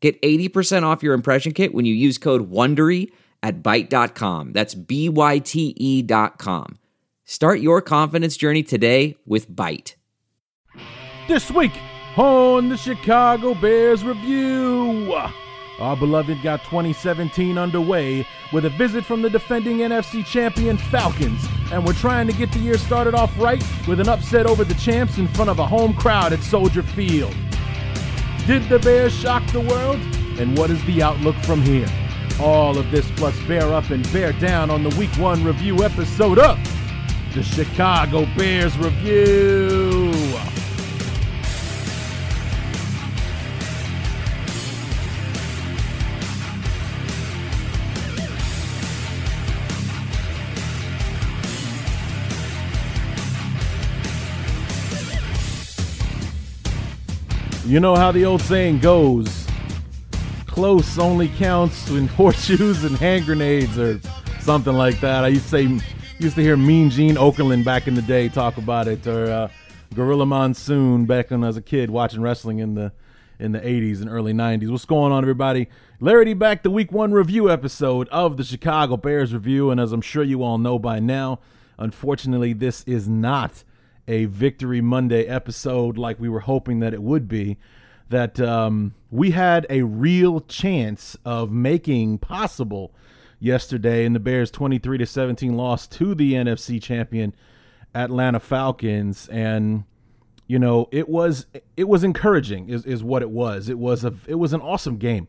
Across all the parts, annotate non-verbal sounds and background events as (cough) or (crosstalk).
Get 80% off your impression kit when you use code WONDERY at Byte.com. That's B-Y-T-E dot com. Start your confidence journey today with Byte. This week on the Chicago Bears Review, our beloved got 2017 underway with a visit from the defending NFC champion Falcons, and we're trying to get the year started off right with an upset over the champs in front of a home crowd at Soldier Field. Did the Bears shock the world? And what is the outlook from here? All of this plus bear up and bear down on the week one review episode of the Chicago Bears Review. You know how the old saying goes close only counts in (laughs) horseshoes and hand grenades or something like that. I used to say, used to hear Mean Gene Okerlund back in the day talk about it, or uh, Gorilla Monsoon back when I was a kid watching wrestling in the in the 80s and early 90s. What's going on, everybody? Larry back, the week one review episode of the Chicago Bears review. And as I'm sure you all know by now, unfortunately, this is not a Victory Monday episode like we were hoping that it would be. That um, we had a real chance of making possible yesterday in the Bears 23 to 17 loss to the NFC champion Atlanta Falcons. And you know it was it was encouraging is, is what it was. It was a it was an awesome game.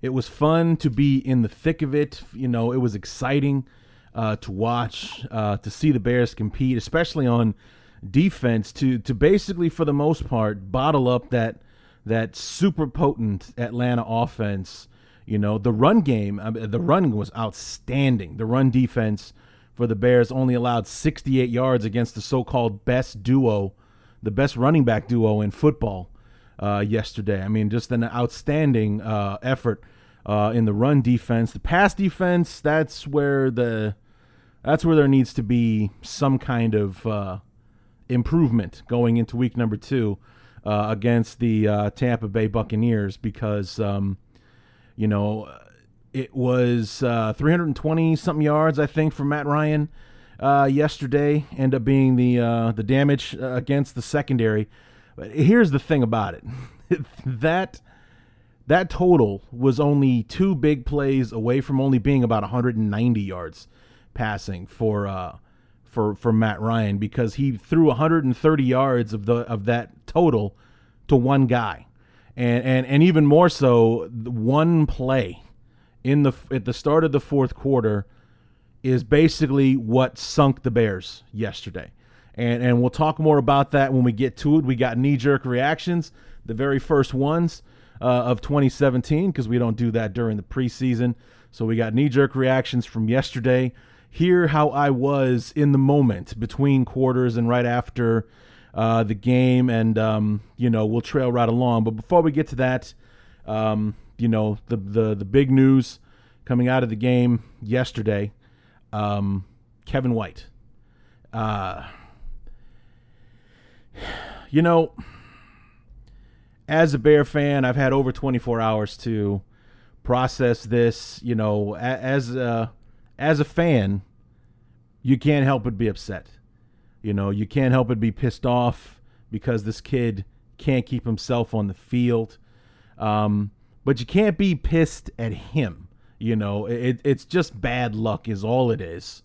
It was fun to be in the thick of it. You know it was exciting uh, to watch uh, to see the Bears compete especially on defense to to basically for the most part bottle up that that super potent Atlanta offense. You know, the run game, the run was outstanding. The run defense for the Bears only allowed 68 yards against the so-called best duo, the best running back duo in football uh, yesterday. I mean, just an outstanding uh, effort uh, in the run defense. The pass defense, that's where the that's where there needs to be some kind of uh, improvement going into week number two uh, against the uh, Tampa Bay Buccaneers because, um, you know, it was uh, 320 something yards, I think, for Matt Ryan uh, yesterday, end up being the uh, the damage uh, against the secondary. But here's the thing about it (laughs) that that total was only two big plays away from only being about 190 yards passing for for for Matt Ryan because he threw 130 yards of the of that total to one guy, and and and even more so, one play in the at the start of the fourth quarter is basically what sunk the Bears yesterday. And and we'll talk more about that when we get to it. We got knee jerk reactions, the very first ones uh, of 2017 because we don't do that during the preseason. So we got knee jerk reactions from yesterday hear how I was in the moment between quarters and right after uh, the game, and um, you know we'll trail right along. But before we get to that, um, you know the the the big news coming out of the game yesterday, um, Kevin White. Uh, you know, as a Bear fan, I've had over 24 hours to process this. You know, as as a fan, you can't help but be upset. You know, you can't help but be pissed off because this kid can't keep himself on the field. Um, but you can't be pissed at him. You know, it, it's just bad luck, is all it is.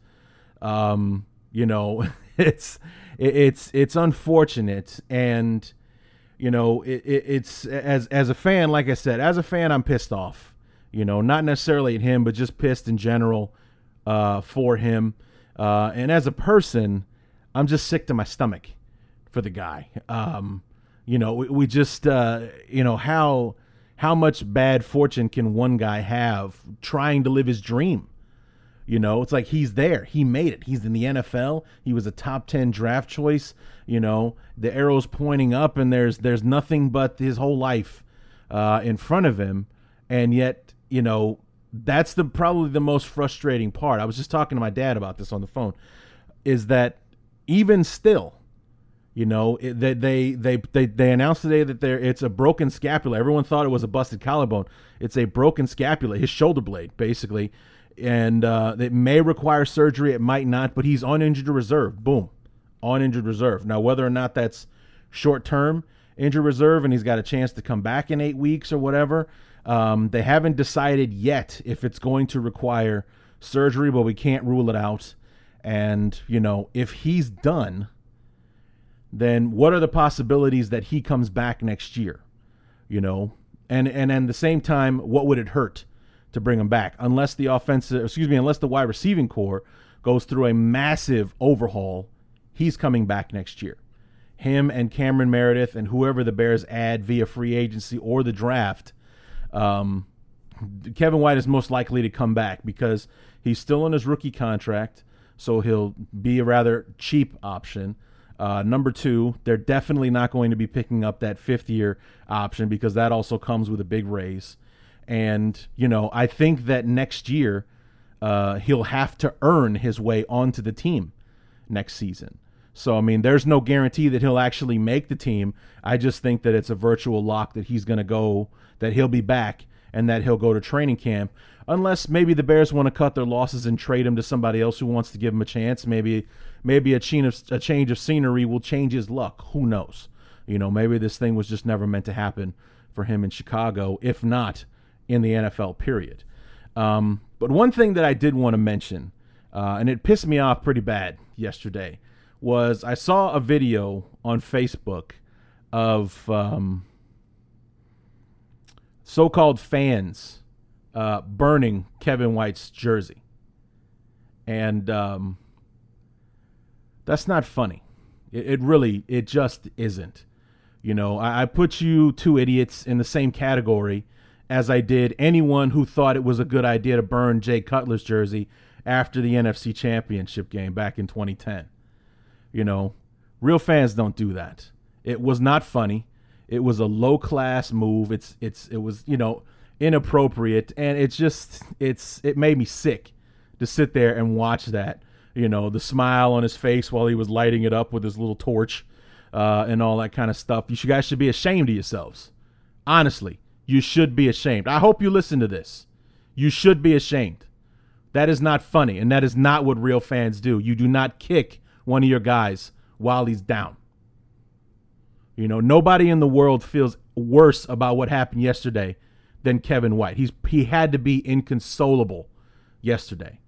Um, you know, (laughs) it's it, it's it's unfortunate, and you know, it, it, it's as as a fan, like I said, as a fan, I'm pissed off. You know, not necessarily at him, but just pissed in general uh, for him. Uh, and as a person, I'm just sick to my stomach for the guy. Um, you know, we, we just, uh, you know, how how much bad fortune can one guy have trying to live his dream? You know, it's like he's there. He made it. He's in the NFL. He was a top 10 draft choice. You know, the arrow's pointing up and there's there's nothing but his whole life uh, in front of him. And yet, you know, that's the probably the most frustrating part. I was just talking to my dad about this on the phone is that even still, you know, they they they they, they announced today that there it's a broken scapula. Everyone thought it was a busted collarbone. It's a broken scapula, his shoulder blade, basically, and uh, it may require surgery. It might not, but he's on injured reserve. Boom, on injured reserve. Now, whether or not that's short term injured reserve and he's got a chance to come back in eight weeks or whatever, um, they haven't decided yet if it's going to require surgery, but we can't rule it out. And you know, if he's done then what are the possibilities that he comes back next year? You know, and and at the same time, what would it hurt to bring him back? Unless the offensive, excuse me, unless the wide receiving corps goes through a massive overhaul, he's coming back next year. Him and Cameron Meredith and whoever the Bears add via free agency or the draft, um, Kevin White is most likely to come back because he's still on his rookie contract, so he'll be a rather cheap option. Uh, number two, they're definitely not going to be picking up that fifth year option because that also comes with a big raise. And, you know, I think that next year uh, he'll have to earn his way onto the team next season. So, I mean, there's no guarantee that he'll actually make the team. I just think that it's a virtual lock that he's going to go, that he'll be back, and that he'll go to training camp. Unless maybe the Bears want to cut their losses and trade him to somebody else who wants to give him a chance. Maybe maybe a change of, a change of scenery will change his luck. Who knows? You know, maybe this thing was just never meant to happen for him in Chicago, if not in the NFL. Period. Um, but one thing that I did want to mention, uh, and it pissed me off pretty bad yesterday, was I saw a video on Facebook of um, so-called fans uh, burning Kevin White's jersey, and um, that's not funny. It, it, really, it just isn't. You know, I, I put you two idiots in the same category as I did anyone who thought it was a good idea to burn Jay Cutler's jersey after the NFC Championship game back in 2010. You know, real fans don't do that. It was not funny. It was a low class move. It's it's it was you know inappropriate, and it's just it's it made me sick to sit there and watch that you know, the smile on his face while he was lighting it up with his little torch uh, and all that kind of stuff. You guys should be ashamed of yourselves. Honestly, you should be ashamed. I hope you listen to this. You should be ashamed. That is not funny, and that is not what real fans do. You do not kick one of your guys while he's down. You know, nobody in the world feels worse about what happened yesterday than Kevin White. He's he had to be inconsolable yesterday.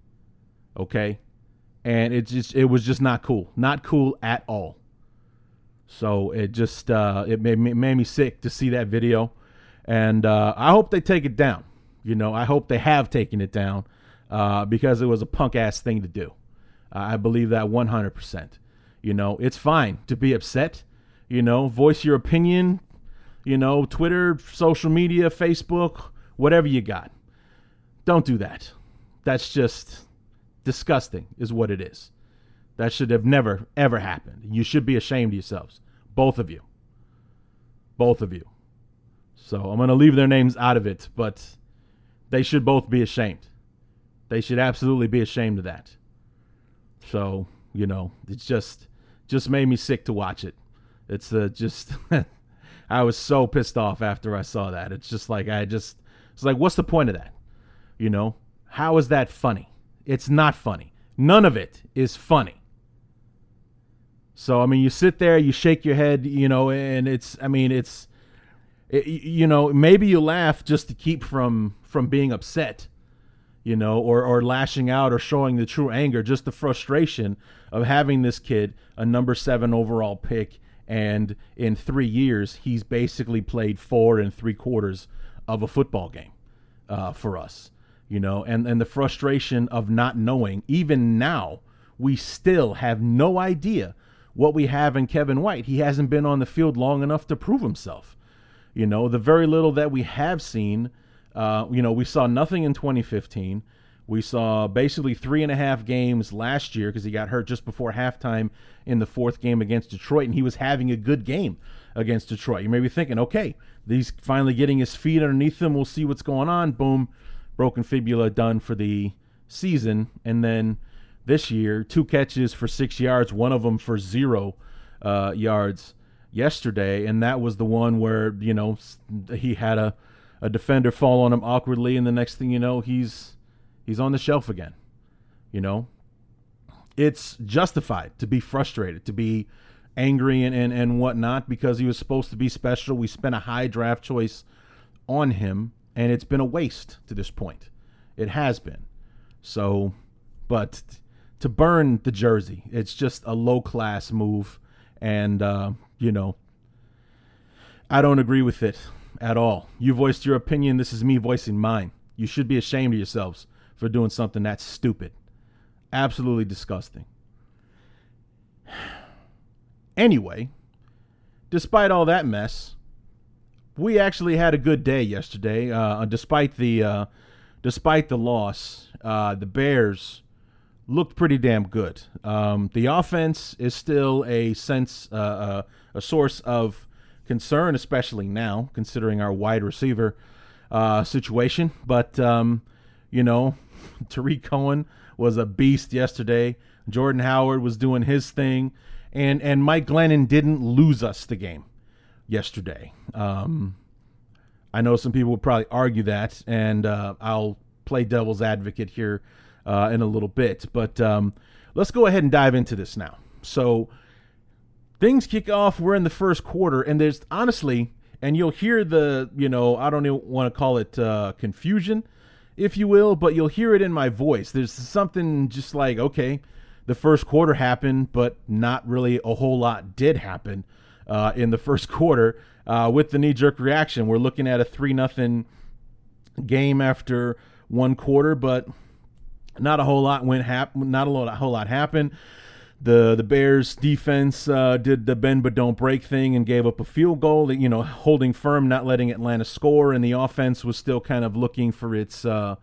Okay? and it just it was just not cool, not cool at all. So it just uh, it made me, it made me sick to see that video, and uh, I hope they take it down. You know, I hope they have taken it down uh, because it was a punk ass thing to do. I believe that 100%. You know, it's fine to be upset. You know, voice your opinion. You know, Twitter, social media, Facebook, whatever you got. Don't do that. That's just Disgusting is what it is. That should have never, ever happened. You should be ashamed of yourselves. Both of you. Both of you. So I'm going to leave their names out of it, but they should both be ashamed. They should absolutely be ashamed of that. So, you know, it's just just made me sick to watch it. It's uh, just (laughs) I was so pissed off after I saw that. It's just like I just it's like what's the point of that? You know, how is that funny? It's not funny. None of it is funny. So I mean, you sit there, you shake your head, you know, and it's I mean, it's it, you know, maybe you laugh just to keep from from being upset, you know, or or lashing out or showing the true anger, just the frustration of having this kid a number 7 overall pick and in 3 years he's basically played four and three quarters of a football game uh, for us you know, and, and the frustration of not knowing. Even now, we still have no idea what we have in Kevin White. He hasn't been on the field long enough to prove himself. You know, the very little that we have seen, uh, you know, we saw nothing in 2015. We saw basically three and a half games last year because he got hurt just before halftime in the fourth game against Detroit, and he was having a good game against Detroit. You may be thinking, okay, he's finally getting his feet underneath him. We'll see what's going on. Boom, broken fibula done for the season. And then this year, two catches for six yards, one of them for zero uh, yards yesterday, and that was the one where you know he had a a defender fall on him awkwardly, and the next thing you know, he's he's on the shelf again. You know, it's justified to be frustrated, to be angry and, and, and whatnot because he was supposed to be special. We spent a high draft choice on him, and it's been a waste to this point. It has been. So, but to burn the jersey, it's just a low class move. And, uh, you know, I don't agree with it at all. You voiced your opinion. This is me voicing mine. You should be ashamed of yourselves for doing something that stupid. Absolutely disgusting. (sighs) Anyway, despite all that mess, we actually had a good day yesterday. Uh, despite the uh, despite the loss, uh, the Bears looked pretty damn good. Um, the offense is still a sense uh, uh, a source of concern, especially now considering our wide receiver uh, situation. But um, you know, (laughs) Tarik Cohen was a beast yesterday. Jordan Howard was doing his thing, and and Mike Glennon didn't lose us the game yesterday. Um, I know some people would probably argue that, and uh, I'll play devil's advocate here uh, in a little bit. But um, let's go ahead and dive into this now. So things kick off. We're in the first quarter, and there's honestly, and you'll hear the, you know, I don't even want to call it uh, confusion if you will, but you'll hear it in my voice. There's something just like, okay, the first quarter happened, but not really a whole lot did happen uh, in the first (laughs) quarter uh, with the knee jerk reaction. We're looking at a 3 nothing game after one quarter, but not a whole lot went hap- not a, lot, a whole lot happened the the Bears defense uh, did the bend but don't break thing and gave up a field goal. You know, holding firm, not letting Atlanta score, and the offense was still kind of looking for its uh,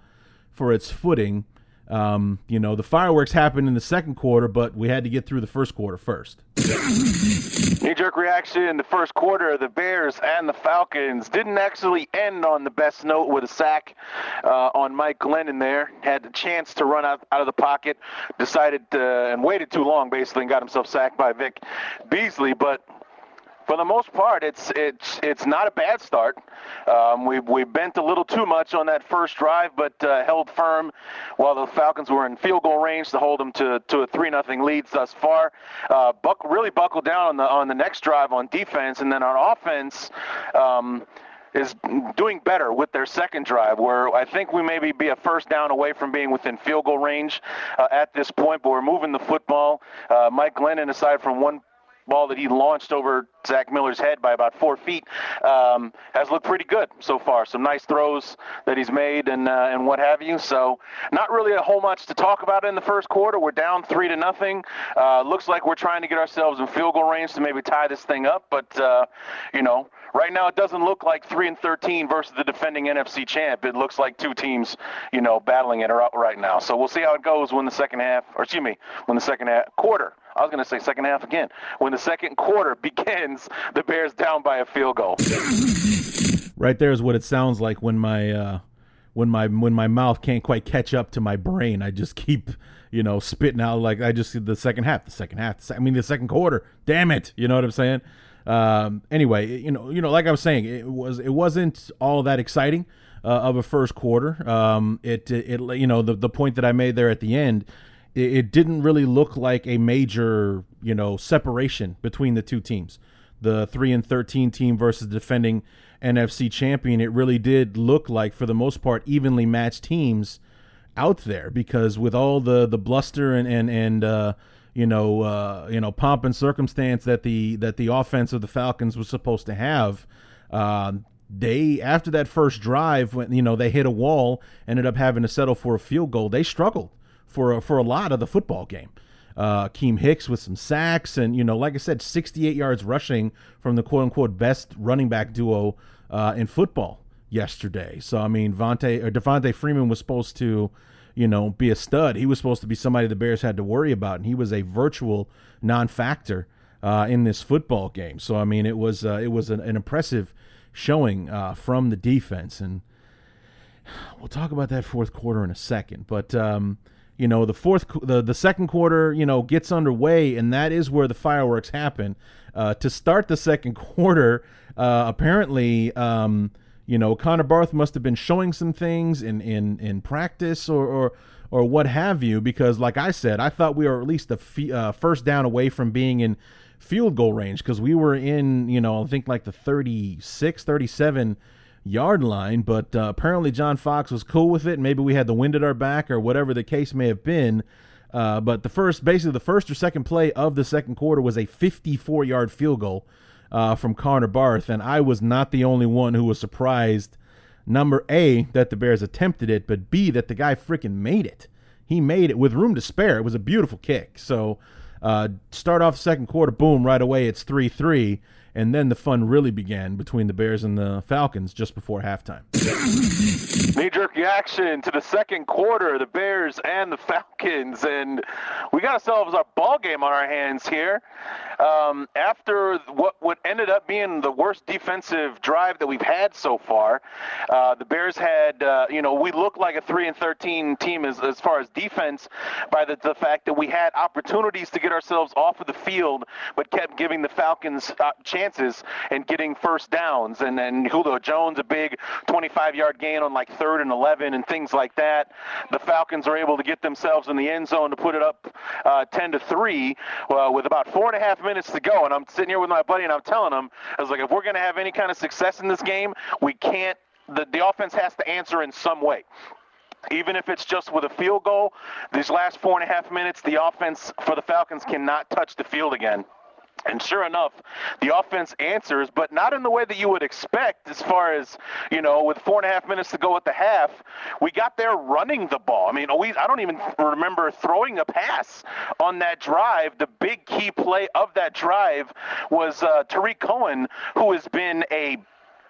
for its footing. Um, you know, the fireworks happened in the second quarter, but we had to get through the first quarter first. Knee jerk reaction in the first quarter. The Bears and the Falcons didn't actually end on the best note with a sack uh, on Mike Glennon there. Had the chance to run out, out of the pocket, decided to, and waited too long basically, and got himself sacked by Vic Beasley. But for the most part, it's it's it's not a bad start. Um, we we bent a little too much on that first drive, but uh, held firm while the Falcons were in field goal range to hold them to, to a three nothing lead thus far. Uh, Buck really buckled down on the on the next drive on defense, and then on offense. Um, is doing better with their second drive, where I think we maybe be a first down away from being within field goal range uh, at this point, but we're moving the football. Uh, Mike Glennon, aside from one ball that he launched over Zach Miller's head by about four feet um, has looked pretty good so far. Some nice throws that he's made and uh, and what have you. So not really a whole much to talk about in the first quarter. We're down three to nothing. Uh, looks like we're trying to get ourselves in field goal range to maybe tie this thing up. But uh, you know, right now it doesn't look like three and thirteen versus the defending NFC champ. It looks like two teams, you know, battling it out right now. So we'll see how it goes when the second half, or excuse me, when the second half quarter I was going to say second half again. When the second quarter (laughs) begins, the Bears down by a field goal. Right there is what it sounds like when my uh, when my when my mouth can't quite catch up to my brain. I just keep you know spitting out like I just the second half, the second half. The I mean the second quarter. Damn it, you know what I'm saying? Um, anyway, you know you know like I was saying, it was it wasn't all that exciting. Uh, of a first quarter, um, it, it you know the the point that I made there at the end it, it didn't really look like a major, you know, separation between the two teams. The three and thirteen team versus defending NFC champion. It really did look like, for the most part, evenly matched teams out there because with all the the bluster and and and uh, you know uh, you know pomp and circumstance that the that the offense of the Falcons was supposed to have. Uh, they after that first drive when you know they hit a wall ended up having to settle for a field goal they struggled for a, for a lot of the football game. Uh, Keem Hicks with some sacks, and you know, like I said, 68 yards rushing from the quote unquote best running back duo uh, in football yesterday. So I mean, Vontae or Devonta Freeman was supposed to, you know, be a stud. He was supposed to be somebody the Bears had to worry about, and he was a virtual non-factor uh, in this football game. So I mean, it was uh, it was an, an impressive showing uh, from the defense, and we'll talk about that fourth quarter in a second. But um, you know, the fourth, the the second quarter, you know, gets underway, and that is where the fireworks happen. Uh, to start the second (laughs) quarter, uh, apparently. Um, you know, Connor Barth must have been showing some things in in in practice or or or what have you, because like I said, I thought we were at least a f- uh, first down away from being in field goal range because we were in, you know, I think like the 36, 37 yard line. But uh, apparently John Fox was cool with it. Maybe we had the wind at our back or whatever the case may have been. Uh, but the first, basically, the first or second play of the second quarter was a 54 yard field goal uh, from Connor Barth. And I was not the only one who was surprised, number A, that the Bears attempted it, but B, that the guy freaking made it. He made it with room to spare. It was a beautiful kick. So, uh, start off second quarter, boom, right away it's 3 3. And then the fun really began between the Bears and the Falcons just before halftime. Knee jerk reaction to the second quarter, the Bears and the Falcons. And we got ourselves our ball game on our hands here. Um, after what, what ended up being the worst defensive drive that we've had so far, uh, the Bears had, uh, you know, we looked like a 3 and 13 team as, as far as defense by the, the fact that we had opportunities to get ourselves off of the field, but kept giving the Falcons uh, chances and getting first downs. And then Julio Jones, a big 25 yard gain on like third and 11 and things like that. The Falcons are able to get themselves in the end zone to put it up uh, 10 to 3 uh, with about four and a half minutes to go. And I'm sitting here with my buddy and I'm telling him, I was like, if we're going to have any kind of success in this game, we can't, the, the offense has to answer in some way even if it's just with a field goal, these last four and a half minutes, the offense for the Falcons cannot touch the field again. And sure enough, the offense answers, but not in the way that you would expect as far as, you know, with four and a half minutes to go at the half, we got there running the ball. I mean, we, I don't even remember throwing a pass on that drive. The big key play of that drive was uh, Tarik Cohen, who has been a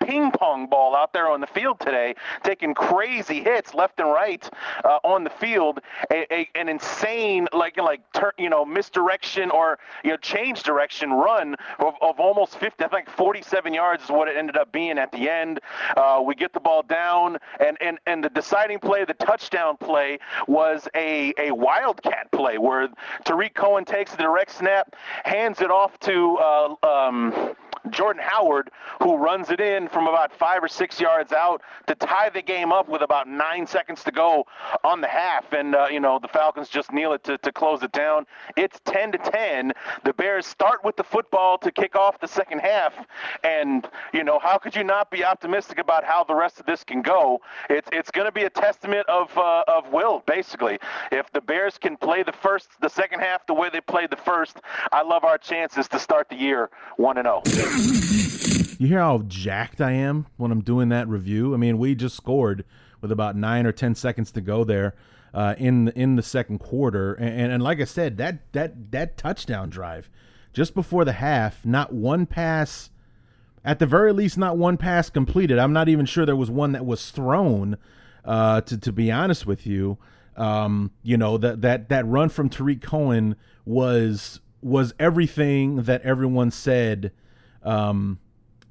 ping pong ball out there on the field today, taking crazy hits left and right uh, on the field. A, a, an insane, like like tur- you know, misdirection or you know, change direction run of, of almost 50, I think 47 yards is what it ended up being at the end. Uh, we get the ball down, and, and, and the deciding play, the touchdown play, was a, a wildcat play where Tarik Cohen takes the direct snap, hands it off to. Uh, um, Jordan Howard, who runs it in from about five or six yards out to tie the game up with about nine seconds to go on the half. And, uh, you know, the Falcons just kneel it to, to close it down. It's 10 to 10. The Bears start with the football to kick off the second half. And, you know, how could you not be optimistic about how the rest of this can go? It's, it's going to be a testament of, uh, of will, basically. If the Bears can play the first, the second half the way they played the first, I love our chances to start the year 1 and 0. You hear how jacked I am when I'm doing that review? I mean, we just scored with about nine or ten seconds to go there uh, in in the second quarter, and, and, and like I said, that that that touchdown drive just before the half, not one pass, at the very least, not one pass completed. I'm not even sure there was one that was thrown. Uh, to to be honest with you, um, you know that that that run from Tarik Cohen was was everything that everyone said um,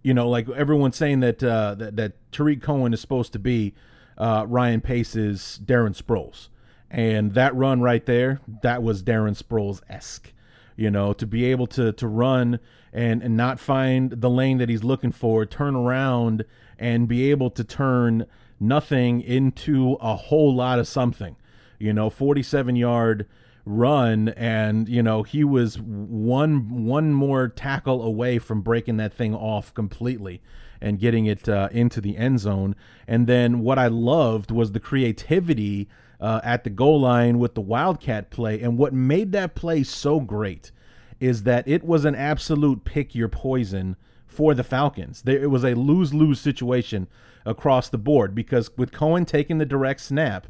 you know, like everyone's saying that uh, that, that Tarik Cohen is supposed to be uh, Ryan Pace's Darren Sproles, and that run right there, that was Darren Sproles esque. You know, to be able to to run and and not find the lane that he's looking for, turn around and be able to turn nothing into a whole lot of something. You know, 47 yard run and you know he was one one more tackle away from breaking that thing off completely and getting it uh, into the end zone. And then what i loved was the creativity uh, at the goal line with the wildcat play. And what made that play so great is that it was an absolute pick your poison for the falcons. There, it was a lose-lose situation across the board because with cohen taking the direct snap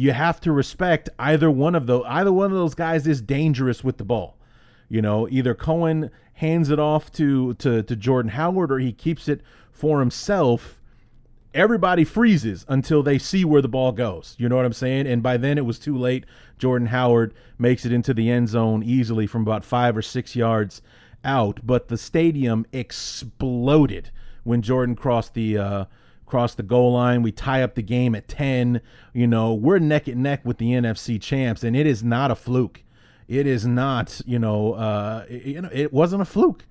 you have to respect either one of those either one of those guys is dangerous with the ball. You know, either Cohen hands it off to, to, to Jordan Howard or he keeps it for himself, everybody freezes until they see where the ball goes. You know what I'm saying? And by then it was too late. Jordan Howard makes it into the end zone easily from about five or six yards out, but the stadium exploded when Jordan crossed the uh, crossed the goal line. We tie up the game at ten. You know, we're neck and neck with the NFC champs, and it is not a fluke. It is not, you know, uh, it, you know, it wasn't a fluke.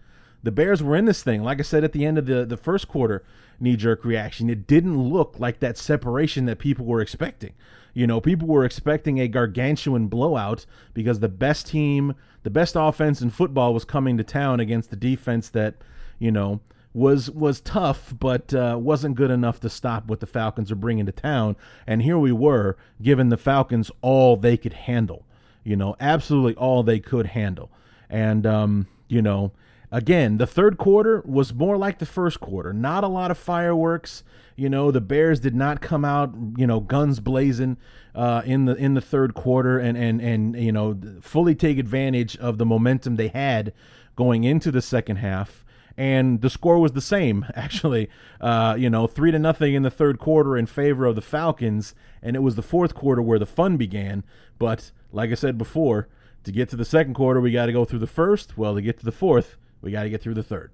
The Bears were in this thing. Like I said at the end of the, the first quarter, knee jerk reaction. It didn't look like that separation that people were expecting. You know, people were expecting a gargantuan blowout because the best team, the best offense in football was coming to town against the defense that, you know, was was tough, but uh, wasn't good enough to stop what the Falcons are bringing to town. And here we were, giving the Falcons all they could handle. You know, absolutely all they could handle. And um, you know, again, the third quarter was more like the first quarter. Not a lot of fireworks. You know, the Bears did not come out, you know, guns blazing uh, in the in the third quarter and and and you know fully take advantage of the momentum they had going into the second half and the score was the same (laughs) actually. Uh, you know three to nothing in the third quarter in favor of the falcons and it was the fourth quarter where the fun began. But like i said before to get to the second quarter we got to go through the first. Well to get to the fourth we got to get through the third.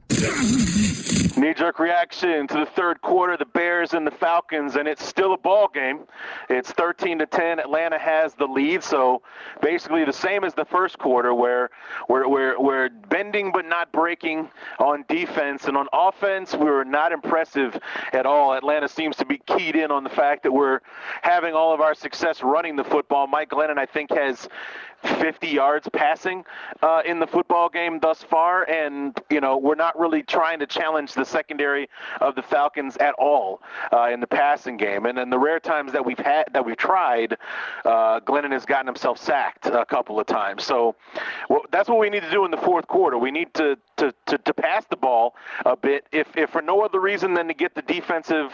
Knee jerk reaction to the third quarter, the Bears and the Falcons, and it's still a ball game. It's 13 to 10. Atlanta has the lead, so basically the same as the first quarter, where we're, we're, we're bending but not breaking on defense. And on offense, we were not impressive at all. Atlanta seems to be keyed in on the fact that we're having all of our success running the football. Mike Glennon, I think, has 50 yards passing uh, in the football game thus far, and you know we're not really trying to challenge the secondary of the Falcons at all uh, in the passing game. And in the rare times that we've had that we've tried, uh, Glennon has gotten himself sacked a couple of times. So well, that's what we need to do in the fourth quarter. We need to to, to, to pass the ball a bit, if, if for no other reason than to get the defensive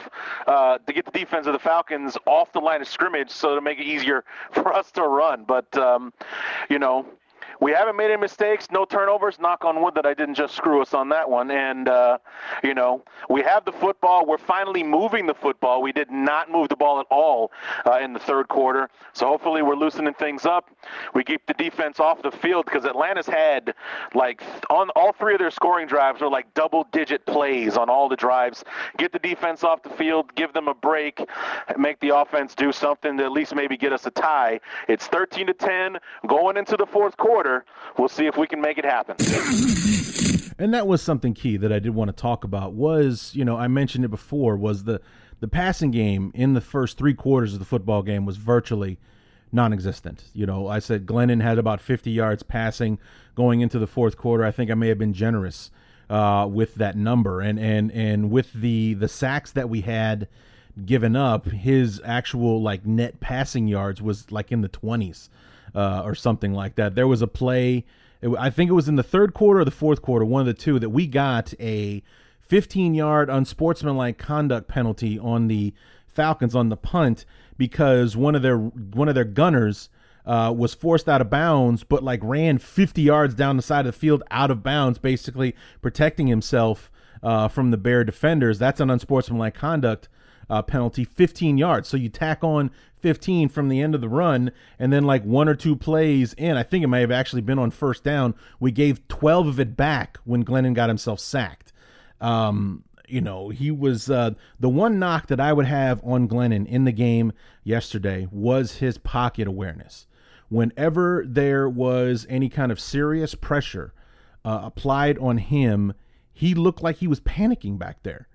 uh, to get the defense of the Falcons off the line of scrimmage, so to make it easier (laughs) for us to run. But um, you know, we haven't made any mistakes, no turnovers. Knock on wood that I didn't just screw us on that one. And uh, you know, we have the football. We're finally moving the football. We did not move the ball at all uh, in the third quarter. So hopefully we're loosening things up. We keep the defense off the field because Atlanta's had like on all three of their scoring drives are like double-digit plays on all the drives. Get the defense off the field, give them a break, make the offense do something to at least maybe get us a tie. It's 13 to 10 going into the fourth quarter We'll see if we can make it happen. And that was something key that I did want to talk about was, you know, I mentioned it before, was the the passing game in the first three quarters of the football game was virtually non-existent. You know, I said Glennon had about 50 yards passing going into the fourth quarter. I think I may have been generous uh, with that number, and and and with the the sacks that we had given up, his actual like net passing yards was like in the 20s uh, or something like that. There was a play, I think it was in the third quarter or the fourth quarter, one of the two, that we got a 15 yard unsportsmanlike conduct penalty on the Falcons on the punt because one of their one of their gunners uh, was forced out of bounds, but like ran 50 yards down the side of the field out of bounds, basically protecting himself uh, from the Bear defenders. That's an unsportsmanlike conduct uh, penalty, 15 yards. So you tack on 15 from the end of the run, and then like one or two plays in, I think it may have actually been on first down. We gave 12 of it back when Glennon got himself sacked. Um, you know, he was uh, the one knock that I would have on Glennon in the game yesterday was his pocket awareness. Whenever there was any kind of serious pressure uh, applied on him, he looked like he was panicking back there.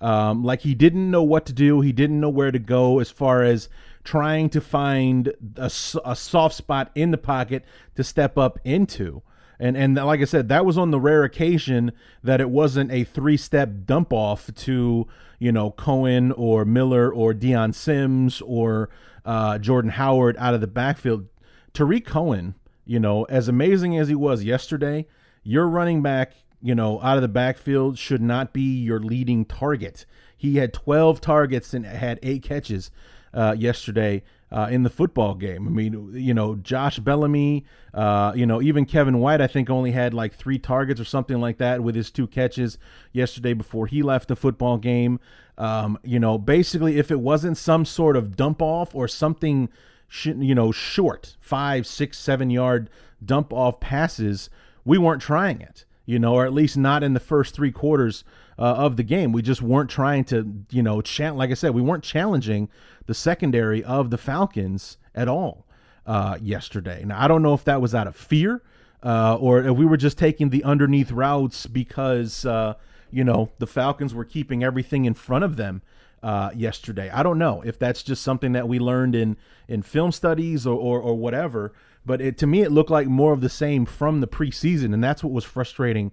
Um, like he didn't know what to do. He didn't know where to go as far as trying to find a, a soft spot in the pocket to step up into. And and like I said, that was on the rare occasion that it wasn't a three step dump off to you know Cohen or Miller or Dion Sims or uh, Jordan Howard out of the backfield. Tarik Cohen, you know, as amazing as he was yesterday, your running back you know, out of the backfield should not be your leading target. He had 12 targets and had eight catches uh, yesterday uh, in the football game. I mean, you know, Josh Bellamy, uh, you know, even Kevin White, I think only had like three targets or something like that with his two catches yesterday before he left the football game. Um, you know, basically, if it wasn't some sort of dump off or something, sh- you know, short, five, six, seven yard dump off passes, we weren't trying it, you know, or at least not in the first three quarters uh, of the game. We just weren't trying to, you know, cha- like I said, we weren't challenging the secondary of the Falcons at all uh, yesterday. Now, I don't know if that was out of fear uh, or if we were just taking the underneath routes because, uh, you know, the Falcons were keeping everything in front of them. Uh, yesterday, I don't know if that's just something that we learned in in film studies or or, or whatever, but it, to me it looked like more of the same from the preseason, and that's what was frustrating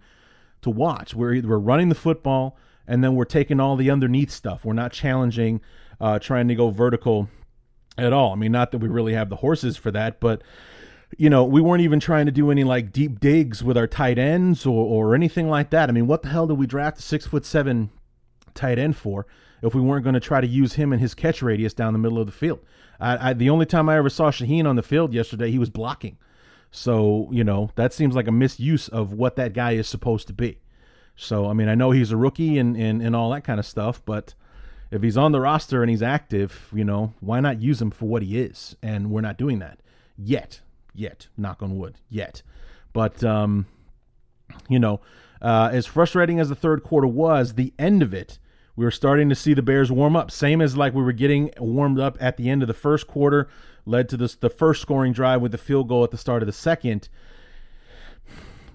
to watch. We're we're running the football and then we're taking all the underneath stuff. We're not challenging, uh, trying to go vertical at all. I mean, not that we really have the horses for that, but you know, we weren't even trying to do any like deep digs with our tight ends or or anything like that. I mean, what the hell did we draft a six foot seven tight end for if we weren't going to try to use him and his catch radius down the middle of the field? I, I, the only time I ever saw Shaheen on the field yesterday, he was blocking. So, you know, that seems like a misuse of what that guy is supposed to be. So, I mean, I know he's a rookie and, and, and all that kind of stuff, but if he's on the roster and he's active, you know, why not use him for what he is? And we're not doing that yet. Yet. Knock on wood. Yet. But, um, you know, uh, as frustrating as the third quarter was, the end of it, we were starting to see the Bears warm up. Same as like we were getting warmed up at the end of the first quarter led to this the first scoring drive with the field goal at the start of the second.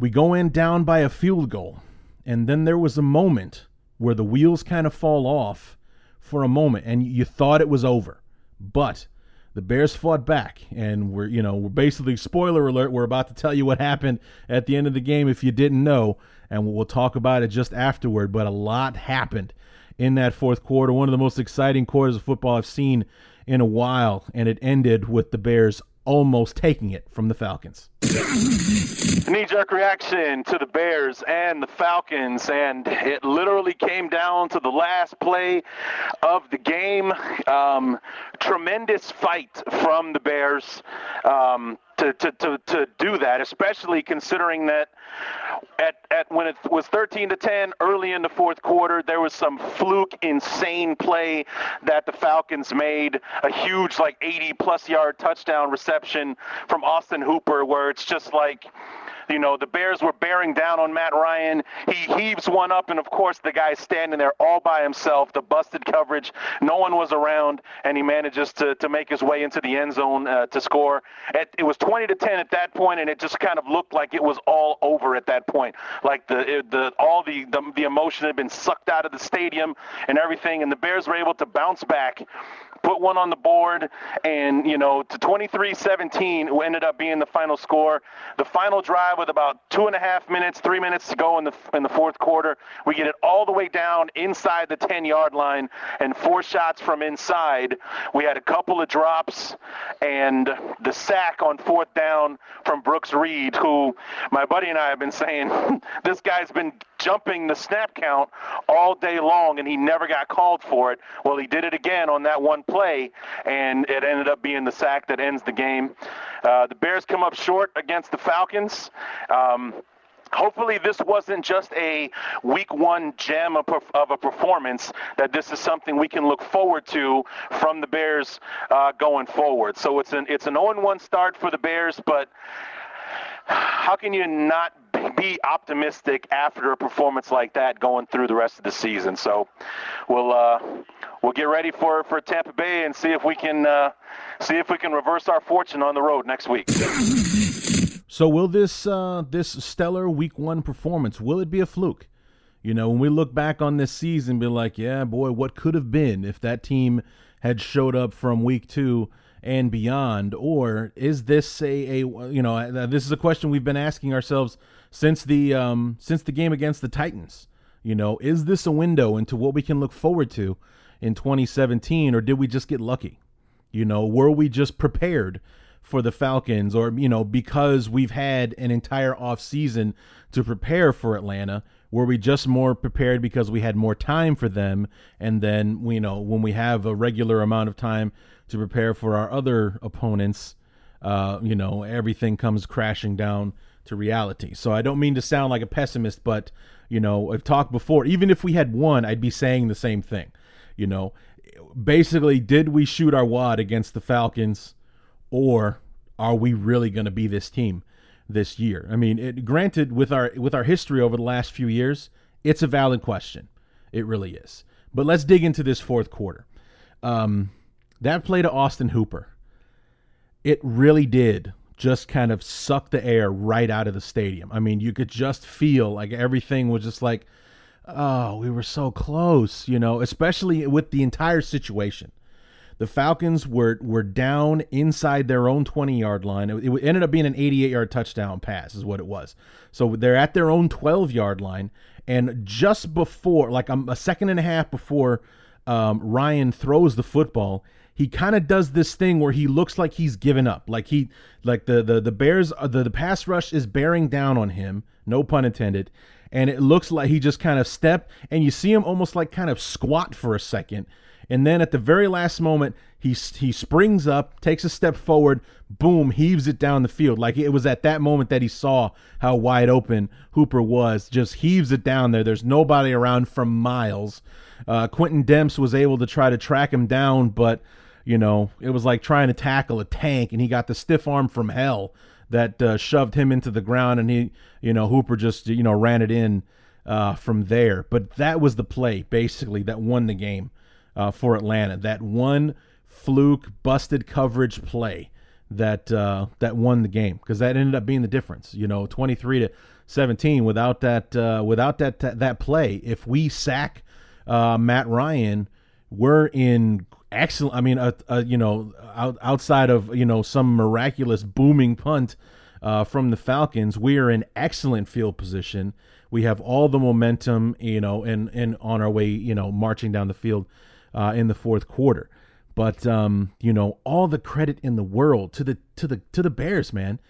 We go in down by a field goal, and then there was a moment where the wheels kind of fall off for a moment, and you thought it was over. But the Bears fought back, and we're you know we're basically spoiler alert. We're about to tell you what (laughs) happened at the end of the game if you didn't know, and we'll talk about it just afterward. But a lot happened in that fourth quarter, one of the most exciting quarters of football I've seen in a while, and it ended with the Bears almost taking it from the Falcons. Knee jerk reaction to the Bears and the Falcons, and it literally came down to the last play of the game. Um, tremendous fight from the Bears. Um, to, to, to, to do that, especially considering that at, at when it was 13 to 10 early in the fourth quarter, there was some fluke, insane play that the Falcons made. A huge, like 80 plus yard touchdown reception from Austin Hooper, where it's just like you know, the Bears were bearing down on Matt Ryan. He heaves one up, and of course, the guy's standing there all by himself. The busted coverage, no one was around, and he manages to, to make his way into the end zone uh, to score. At, it was 20 to 10 at that point, and it just kind of looked like it was all over at that point. Like the it, the all the, the the emotion had been sucked out of the stadium and everything, and the Bears were able to bounce back put one on the board, and you know, to 23-17 ended up being the final score. The final drive with about two and a half minutes, three minutes to go in the in the fourth quarter, we get it all the way down inside the 10-yard line, and four shots from inside. We had a couple of drops, and the sack on fourth down from Brooks Reed, who my buddy and I have been saying (laughs) this guy's been jumping the snap count all day long, and he never got called for it. Well, he did it again on that one play, and it ended up being the sack that ends the game. Uh, the Bears come up short against the Falcons. Um, hopefully this wasn't just a week one gem of, of, a performance that this is something we can look forward to from the bears uh, going forward so it's an it's an 0-1 start for the bears but how can you not be optimistic after a performance like that going through the rest of the season. So we'll uh, we'll get ready for, for Tampa Bay and see if we can uh, see if we can reverse our fortune on the road next week. So will this uh, this stellar Week One performance will it be a fluke? You know, when we look back on this season, be like, yeah, boy, what could have been if that team had showed up from Week Two and beyond, or is this a, a you know this is a question we've been asking ourselves since the um, since the game against the Titans. You know, is this a window into what we can look forward to in 2017, or did we just get lucky? You know, were we just prepared for the Falcons or you know because we've had an entire off season to prepare for Atlanta were we just more prepared because we had more time for them? And then you know when we have a regular amount of time to prepare for our other opponents uh, you know everything comes crashing down to reality. So I don't mean to sound like a pessimist but you know I've talked before even if we had won I'd be saying the same thing. You know basically did we shoot our wad against the Falcons or are we really going to be this team this year? I mean, it, granted, with our with our history over the last few years, it's a valid question. It really is. But let's dig into this fourth quarter. Um, that play to Austin Hooper, it really did just kind of suck the air right out of the stadium. I mean, you could just feel like everything was just like, oh, we were so close, you know, especially with the entire situation. The Falcons were were down inside their own 20 yard line. It, it ended up being an 88 yard touchdown pass, is what it was. So they're at their own 12 yard line, and just before, like a, a second and a half before um, Ryan throws the football, he kind of does this thing where he looks like he's given up, like he, like the the the Bears, uh, the the pass rush is bearing down on him, no pun intended, and it looks like he just kind of stepped, and you see him almost like kind of squat for a second and then at the very last moment, he he springs up, takes a step forward, boom, heaves it down the field. Like it was at that moment that he saw how wide open Hooper was. Just heaves it down there. There's nobody around for miles. Uh, Quintin Demps was able to try to track him down, but you know it was like trying to tackle a tank, and he got the stiff arm from hell that uh, shoved him into the ground, and he, you know, Hooper just you know ran it in uh, from there. But that was the play basically that won the game uh, for Atlanta. That one fluke busted coverage play that uh, that won the game because that ended up being the difference. You know, twenty three to seventeen. Without that, uh, without that that play, if we sack uh, Matt Ryan, we're in excellent. I mean, uh, uh, you know, out, outside of you know some miraculous booming punt uh, from the Falcons, we are in excellent field position. We have all the momentum, you know, and and on our way, you know, marching down the field uh, in the fourth quarter. But um, you know, all the credit in the world to the to the to the Bears, man.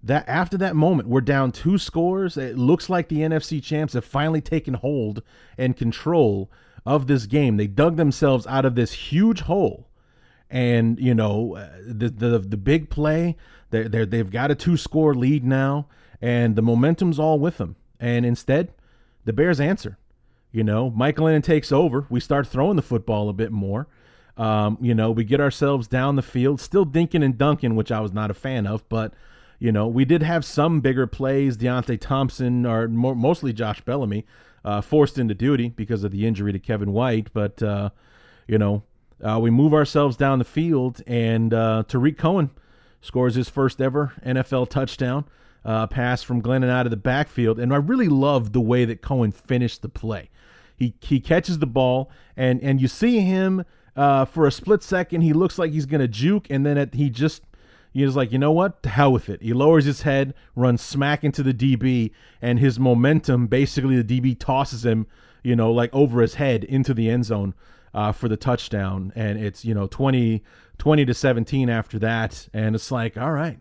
That after that moment, we're down two scores. It looks like the NFC champs have finally taken hold and control of this game. They dug themselves out of this huge hole, and you know, uh, the the the big play. They they they've got a two score lead now, and the momentum's all with them. And instead, the Bears answer. You know, Michael Glennon takes over. We start throwing the football a bit more. Um, you know, we get ourselves down the field, still dinking and dunking, which I was not a fan of, but you know, we did have some bigger plays. Deonte Thompson, or more, mostly Josh Bellamy, uh, forced into duty because of the injury to Kevin White. But uh, you know, uh, we move ourselves down the field, and uh, Tarik Cohen scores his first ever NFL touchdown uh, pass from Glennon out of the backfield. And I really loved the way that Cohen finished the play. He, he catches the ball, and, and you see him uh, for a split second. He looks like he's going to juke, and then at, he just he's like, you know what? To hell with it. He lowers his head, runs smack into the DB, and his momentum basically the DB tosses him, you know, like over his head into the end zone uh, for the touchdown. And it's, you know, 20, 20 to 17 after that. And it's like, all right,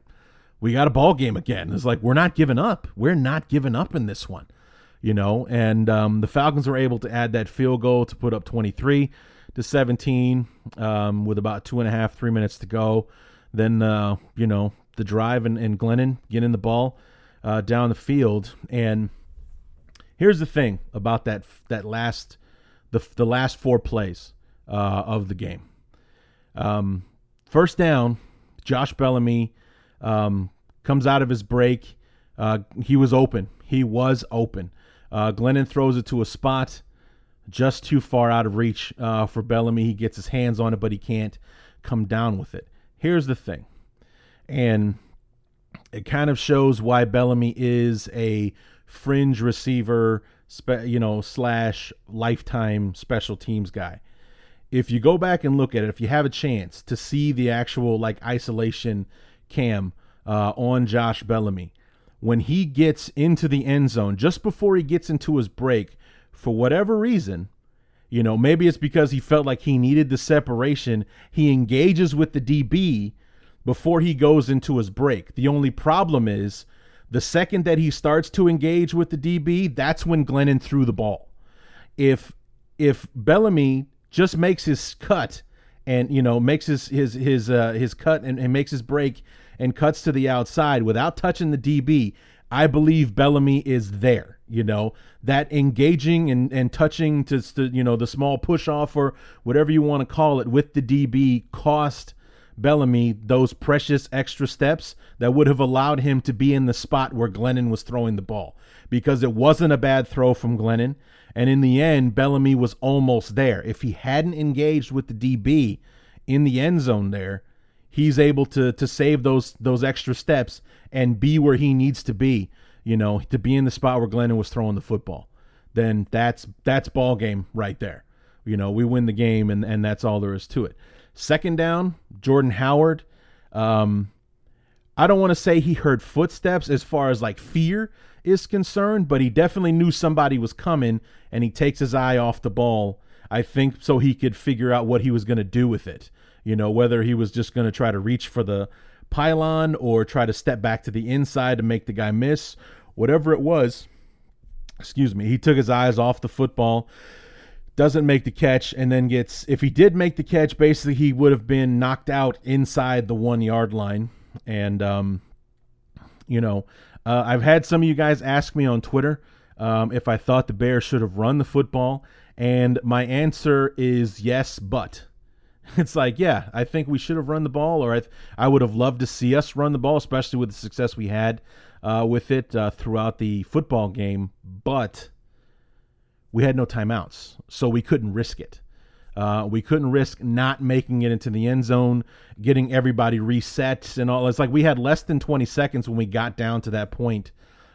we got a ball game again. It's like we're not giving up. We're not giving up in this one, you know. And um, the Falcons were able to add that field goal to put up 23 to 17 um, with about two and a half, three minutes to go. Then uh, you know the drive and, and Glennon getting the ball uh, down the field. And here's the thing about that that last the the last four plays uh, of the game. Um, first down, Josh Bellamy um, comes out of his break. Uh, he was open. He was open. Uh, Glennon throws it to a spot just too far out of reach uh, for Bellamy. He gets his hands on it, but he can't come down with it. Here's the thing, and it kind of shows why Bellamy is a fringe receiver, spe- you know, slash lifetime special teams guy. If you go back and look at it, if you have a chance to see the actual like isolation cam uh, on Josh Bellamy. When he gets into the end zone, just before he gets into his break, for whatever reason, you know, maybe it's because he felt like he needed the separation. He engages with the DB, before he goes into his break. The only problem is the second that he starts to engage with the DB, that's when Glennon threw the ball. If if Bellamy just makes his cut and you know makes his his his uh, his cut and, and makes his break and cuts to the outside without touching the DB, I believe Bellamy is there. You know that engaging and, and touching to, to you know the small push off or whatever you want to call it with the DB cost Bellamy those precious extra steps that would have allowed him to be in the spot where Glennon was throwing the ball because it wasn't a bad throw from Glennon. And in the end, Bellamy was almost there. If he hadn't engaged with the DB in the end zone there, he's able to to save those those extra steps and be where he needs to be, you know, to be in the spot where Glennon was throwing the football. Then that's that's ball game right there. You know, we win the game and and that's all there is to it. Second down, Jordan Howard. Um, I don't want to say he heard footsteps as far as like fear is concerned, but he definitely knew somebody was coming and he takes his eye off the ball. I think so he could figure out what he was going to do with it. You know, whether he was just going to try to reach for the pylon or try to step back to the inside to make the guy miss, whatever it was. Excuse me. He took his eyes off the football doesn't make the catch and then gets if he did make the catch basically he would have been knocked out inside the one yard line and um, you know uh, i've had some of you guys ask me on twitter um, if i thought the bears should have run the football and my answer is yes but (laughs) it's like yeah i think we should have run the ball or i, th- I would have loved to see us run the ball especially with the success we had uh, with it uh, throughout the football game but we had no timeouts, so we couldn't risk it. Uh, we couldn't risk not making it into the end zone, getting everybody reset and all. It's like we had less than 20 seconds when we got down to that point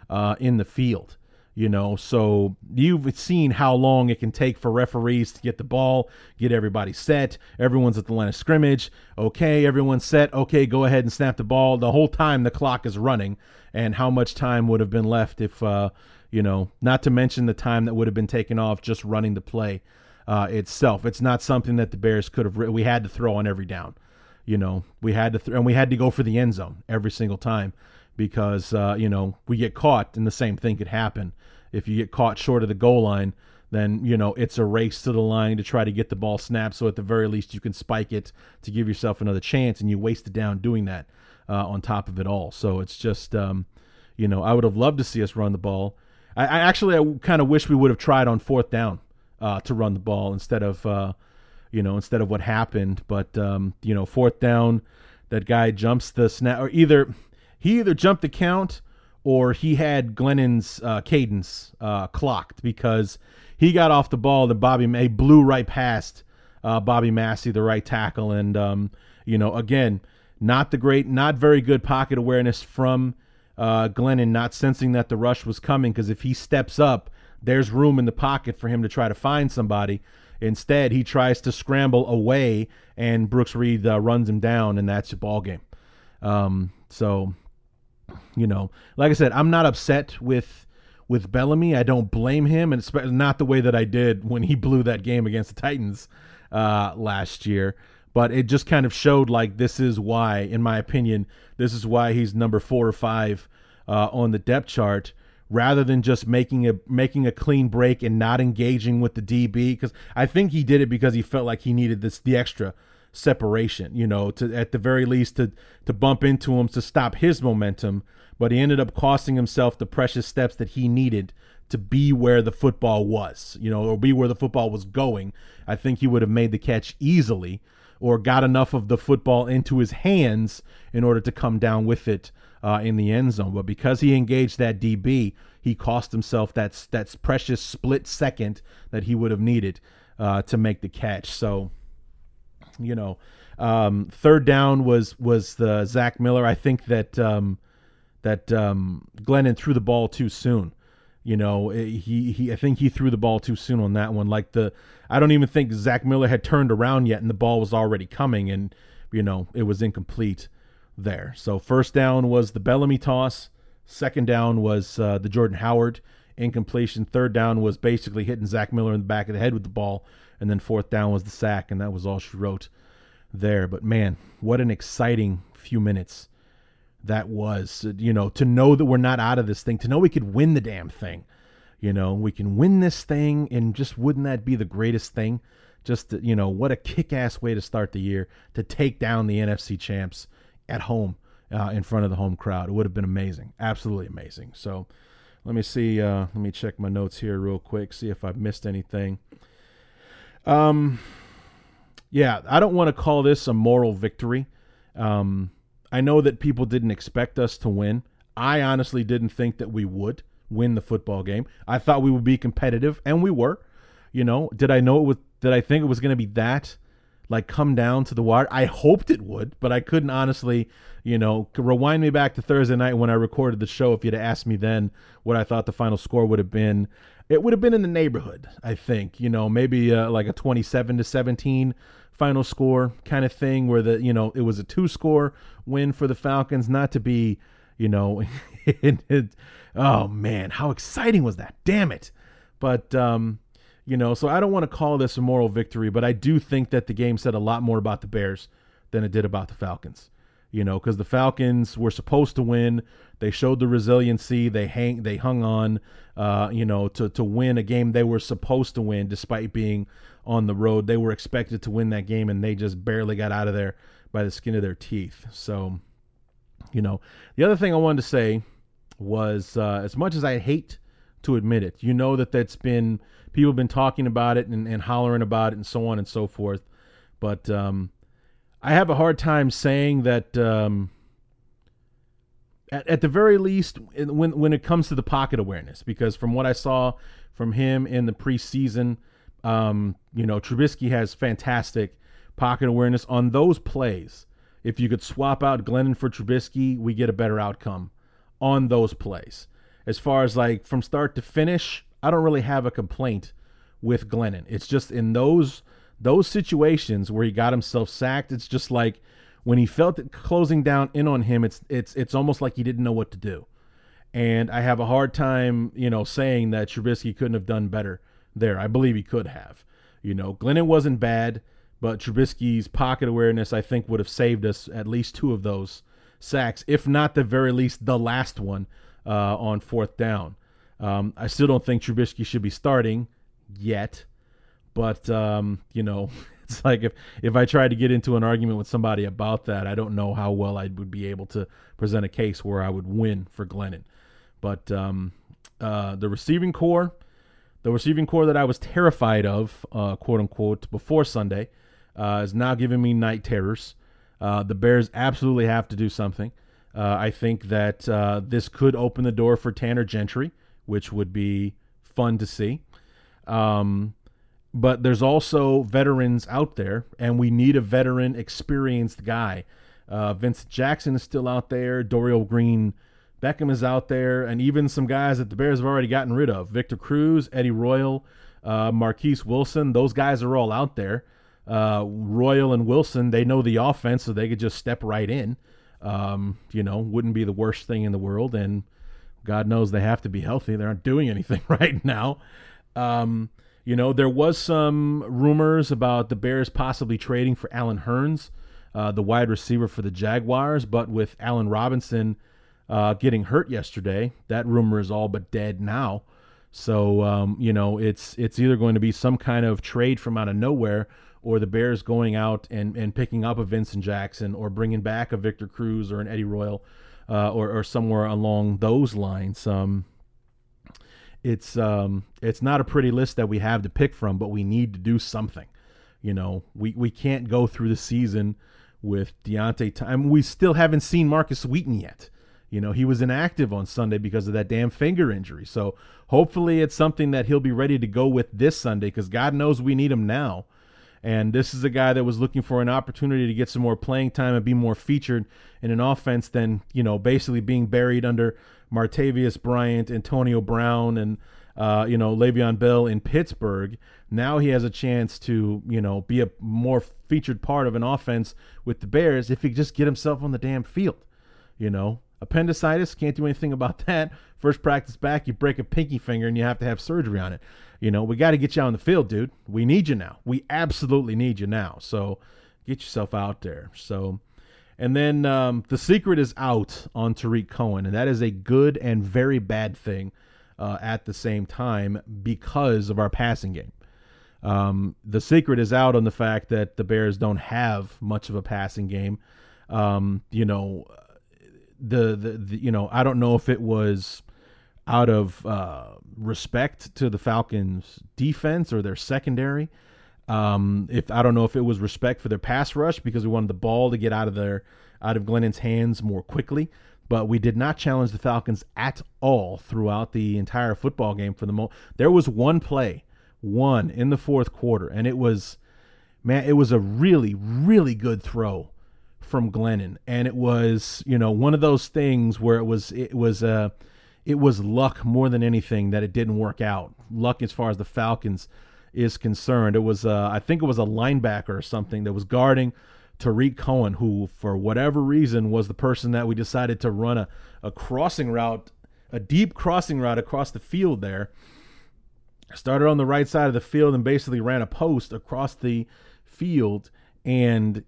uh, in the field. You know, so you've seen how long it can take for referees to get the ball, get everybody set. Everyone's at the line of scrimmage. Okay, everyone's set. Okay, go ahead and snap the ball. The whole time the clock is running, and how much time would have been left if uh, you know, not to mention the time that would have been taken off just running the play uh, itself. It's not something that the Bears could have. We had to throw on every down. You know, we had to, th- and we had to go for the end zone every single time because uh, you know we get caught, and the same thing could happen if you get caught short of the goal line. Then you know it's a race to the line to try to get the ball snapped. So at the very least, you can spike it to give yourself another chance, and you waste it down doing that uh, on top of it all. So it's just, um, you know, I would have loved to see us run the ball. I, I actually I kind of wish we would have tried on fourth down uh, to run the ball instead of uh, you know instead of what happened. But um, you know fourth down, that guy jumps the snap or either he either jumped the count or he had Glennon's uh, cadence uh, clocked because he got off the ball that Bobby May blew right past uh, Bobby Massie, the right tackle, and um, you know again not the great, not very good pocket awareness from uh, Glennon not sensing that the rush was coming because if he steps up, there's room in the pocket for him to try to find somebody. Instead, he tries to scramble away, and Brooks Reed uh, runs him down, and that's a ball game. Um, so, you know, like I said, I'm not upset with with Bellamy. I don't blame him, and not the way that I did when he (laughs) blew that game against the Titans uh, last year. But it just kind of showed like this is why, in my opinion, this is why he's number four or five uh, on the depth chart rather than just making a making a clean break and not engaging with the DB because I think he did it because he felt like he needed this the extra separation, you know, to at the very least to to bump into him to stop his momentum, but he ended up costing himself the precious steps that he needed to be where the football was, you know, or be where the football was going. I think he would have made the catch easily or got enough of the football into his hands in order to come down with it uh, in the end zone. But because he engaged that DB, he cost himself that that precious split second that he would have needed uh, to make the catch. So, you know, um, third down was was the Zach Miller. I think that um, that um, Glennon threw the ball too soon. You know, eh, he he I think he threw the ball too soon on that one. Like the I don't even think Zach Miller had turned around yet and the ball was already coming and you know, it was incomplete there. So first down was the Bellamy toss, second down was uh, the Jordan Howard incompletion, third down was basically hitting Zach Miller in the back of the head with the ball, and then fourth down was the sack and that was all she wrote there. But man, what an exciting few minutes that was. You know, to know that we're not out of this thing, to know we could win the damn thing. You know, we can win this thing, and just wouldn't that be the greatest thing? Just, to, you know, what a kick ass way to start the year to take down the NFC champs at home uh, in front of the home crowd. It would have been amazing. Absolutely amazing. So let me see. Uh, let me check my notes here real quick, see if I've missed anything. Um, yeah, I don't want to call this a moral victory. Um, I know that people didn't expect us to win. I honestly didn't think that we would win the football game. I thought we would be competitive, and we were. You know, did I know it was? Did I think it was going to be that? Like come down to the wire. I hoped it would, but I couldn't honestly, you know, rewind me back to Thursday night when I recorded the show. If you'd asked me then what I thought the final score would have been, it would have been in the neighborhood. I think, you know, maybe uh, like a twenty-seven to seventeen final score kind of thing, where the you know it was a two-score win for the Falcons, not to be, you know, (laughs) it, it, oh man, how exciting was that? Damn it! But um, you know, so I don't want to call this a moral victory, but I do think that the game said a lot more about the Bears than it did about the Falcons. You know, because the Falcons were supposed to win. They showed the resiliency. They hang. They hung on. Uh, you know, to to win a game they were supposed to win, despite being on the road. They were expected to win that game, and they just barely got out of there by the skin of their teeth. So, you know, the other thing I wanted to say was, uh, as much as I hate to admit it, you know that that's been people have been talking about it and, and hollering about it and so on and so forth. But um, I have a hard time saying that. Um, at, at the very least, when when it comes to the pocket awareness, because from what I saw from him in the preseason, um, you know, Trubisky has fantastic pocket awareness on those plays. If you could swap out Glennon for Trubisky, we get a better outcome on those plays. As far as like from start to finish, I don't really have a complaint with Glennon. It's just in those those situations where he got himself sacked, it's just like when he felt it closing down in on him, it's it's it's almost like he didn't know what to do. And I have a hard time, you know, saying that Trubisky couldn't have done better there. I believe he could have. You know, Glennon wasn't bad, but Trubisky's pocket awareness, I think, would have saved us at least two of those sacks, if not the very least the last one uh, on fourth down. Um, I still don't think Trubisky should be starting yet, but um, you know, (laughs) it's like if if I tried to get into an argument with somebody about that, I don't know how well I would be able to present a case where I would win for Glennon. But um, uh, the receiving corps, the receiving corps that I was terrified of, uh, quote unquote, before Sunday, uh, is now giving me night terrors. Uh, the Bears absolutely have to do something. Uh, I think that uh, this could open the door for Tanner Gentry, which would be fun to see. Um, but there's also veterans out there, and we need a veteran, experienced guy. Uh, Vincent Jackson is still out there. Dorial Green Beckham is out there, and even some guys that the Bears have already gotten rid of. Victor Cruz, Eddie Royal, uh, Marquess Wilson. Those guys are all out there. Uh, Royal and Wilson, they know the offense, so they could just step right in. Um, you know, wouldn't be the worst thing in the world. And God knows they have to be healthy. They aren't doing (laughs) anything right now. Um, you know, there was some rumors about the Bears possibly trading for Allen Hurns, uh, the wide receiver for the Jaguars, but with Allen Robinson uh, getting hurt yesterday, that rumor is all but dead now. So um, you know, it's it's either going to be some kind of trade from out of nowhere, or the Bears going out and, and picking up a Vincent Jackson, or bringing back a Victor Cruz or an Eddie Royal, uh, or or somewhere along those lines. Um, it's um it's not a pretty list that we have to pick from, but we need to do something. You know, we we can't go through the season with Deonte. Time. We still haven't seen Markus Wheaton yet. You know, he was inactive on Sunday because of that damn finger injury. So hopefully it's something that he'll be ready to go with this Sunday because God knows we need him now. And this is a guy that was looking for an opportunity to get some more playing time and be more featured in an offense than, you know, basically being buried under Martavis Bryant, Antonio Brown, and uh, you know Le'Veon Bell in Pittsburgh. Now he has a chance to you know be a more featured part of an offense with the Bears if he just get himself on the damn field. You know, appendicitis can't do anything about (laughs) that. First practice back, you break a pinky finger and you have to have surgery on it. You know, we got to get you on the field, dude. We need you now. We absolutely need you now. So get yourself out there. So, and then um, the secret is out on Tarik Cohen, and that is a good and very bad thing uh, at the same time because of our passing game. Um, the secret is out on the fact that the Bears don't have much of a passing game. Um, you know, the, the, the you know I don't know if it was out of uh, respect to the Falcons' defense or their secondary. Um, if I don't know if it was respect for their pass rush because we wanted the ball to get out of their out of Glennon's hands more quickly, but we did not challenge the Falcons at all throughout the entire football game. For the most, there was one play, one in the fourth quarter, and it was, man, it was a really really good throw from Glennon, and it was you know one of those things where it was it was uh it was luck more than anything that it didn't work out. Luck as far as the Falcons is concerned. It was, uh, I think it was a linebacker or something that was guarding Tarik Cohen, who, for whatever reason, was the person that we decided to run a, a crossing route, a deep crossing route across the field there. Started on the right side of the field and basically ran a post across the field. And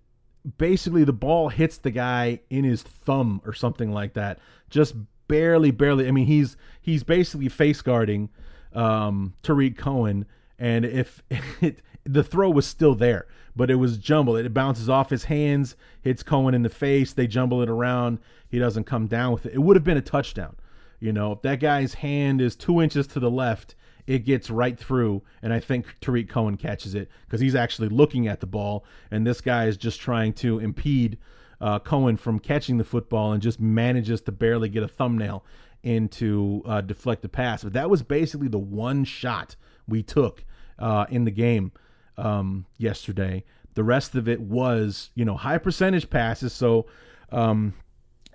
basically, the ball hits the guy in his thumb or something like that. Just barely, barely. I mean, he's he's basically face guarding um, Tarik Cohen and if (laughs) it, the throw was still there, but it was jumbled. It bounces off his hands, hits Cohen in the face. They jumble it around. He doesn't come down with it. It would have been a touchdown. You know, if that guy's hand is two inches to the left, it gets right through, and I think Tarik Cohen catches it because he's actually looking at the ball, and this guy is just trying to impede uh, Cohen from catching the football and just manages to barely get a thumbnail into uh, deflect the pass. But that was basically the one shot we took uh, in the game um, yesterday. The rest of it was, you know, high percentage passes. So um,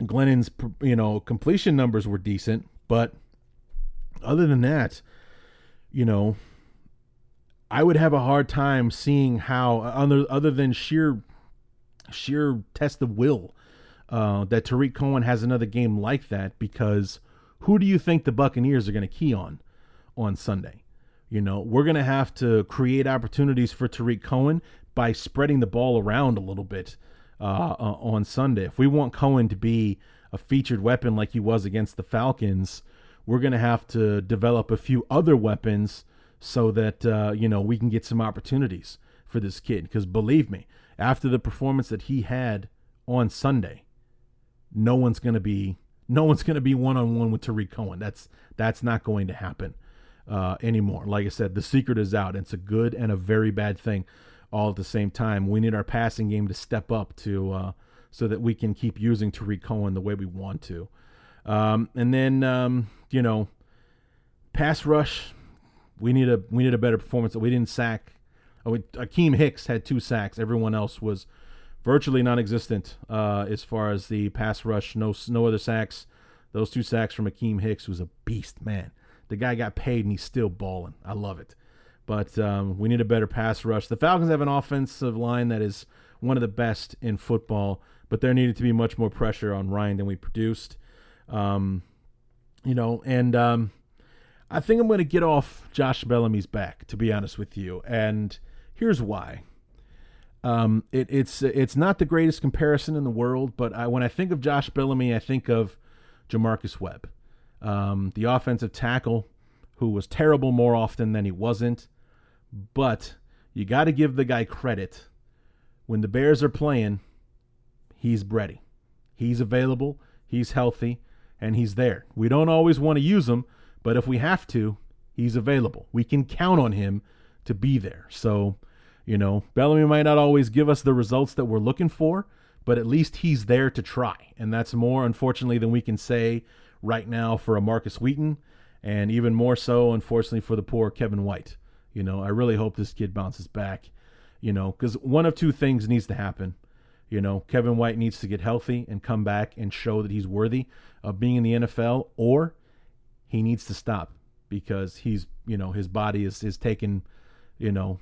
Glennon's, you know, completion numbers were decent. But other than that, you know, I would have a hard time seeing how, other other than sheer sheer test of will, uh, that Tarik Cohen has another game like that. Because who do you think the Buccaneers are going to key on on Sunday? You know, we're going to have to create opportunities for Tarik Cohen by spreading the ball around a little bit uh, uh, on Sunday. If we want Cohen to be a featured weapon like he was against the Falcons, we're going to have to develop a few other weapons so that, uh, you know, we can get some opportunities for this kid. Because believe me, after the performance that he had on Sunday, no one's going to be no one's going to be one on one with Tarik Cohen. That's that's not going to happen uh, anymore. Like I said, the secret is out. It's a good and a very bad thing all at the same time. We need our passing game to step up to uh, so that we can keep using Tarik Cohen the way we want to. Um, and then um, you know, pass rush. We need a we need a better performance. We didn't sack. Oh, Akiem Hicks had two sacks. Everyone else was virtually non-existent uh, as far as the pass rush. No no other sacks. Those two sacks from Akiem Hicks was a beast, man. The guy got paid and he's still balling. I love it. But um, we need a better pass rush. The Falcons have an offensive line that is one of the best in football, but there needed to be much more pressure on Ryan than we produced. Um, you know, and um, I think I'm going to get off Josh Bellamy's back, to be honest with you. And here's why. Um, it, it's it's not the greatest comparison in the world, but I, when I think of Josh Bellamy, I think of J'Marcus Webb um, the offensive tackle who was terrible more often than he wasn't. But you got to give the guy credit. When the Bears are playing, he's ready. He's available, he's healthy, and he's there. We don't always want to use him, but if we have to, he's available. We can count on him to be there. So, you know, Bellamy might not always give us the results that we're looking for, but at least he's there to try. And that's more, unfortunately, than we can say right now for a Markus Wheaton, and even more so, unfortunately, for the poor Kevin White. You know, I really hope this kid bounces back. You know, because one of two things needs to happen. You know, Kevin White needs to get healthy and come back and show that he's worthy of being in the NFL, or he needs to stop because he's, you know, his body is is taken, you know,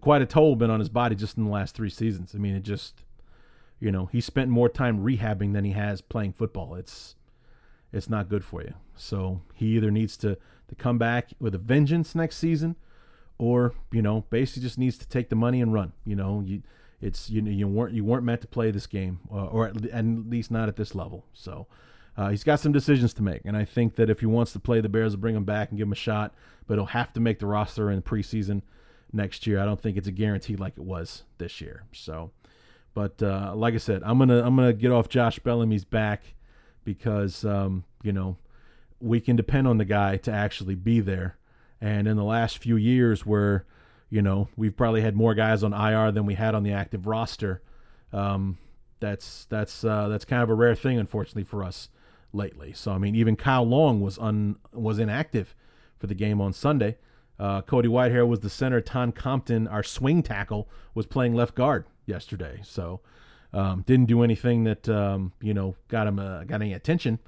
quite a toll been on his body just in the last three seasons. I mean, it just, you know, he spent more time rehabbing than he has playing football. It's it's not good for you. So he either needs to, to come back with a vengeance next season or, you know, basically just needs to take the money and run. You know, you, it's you you weren't you weren't meant to play this game, uh, or at, at, least not at this level. So uh, he's got some decisions to make, and I think that if he wants to play the Bears, will bring him back and give him a shot. But he'll have to make the roster in preseason next year. I don't think it's a guarantee like it was this year. So, but uh, like I said, I'm gonna I'm gonna get off Josh Bellamy's back because um, you know we can depend on the guy to actually be there. And in the last few years, where you know we've probably had more guys on IR than we had on the active roster, um, that's that's uh, that's kind of a rare thing, unfortunately for us lately. So I mean, even Kyle Long was un was inactive for the game on Sunday. Uh, Cody Whitehair was the center. Tom Compton, our swing tackle, was playing left guard yesterday. So um, didn't do anything that um, you know got him uh, got any attention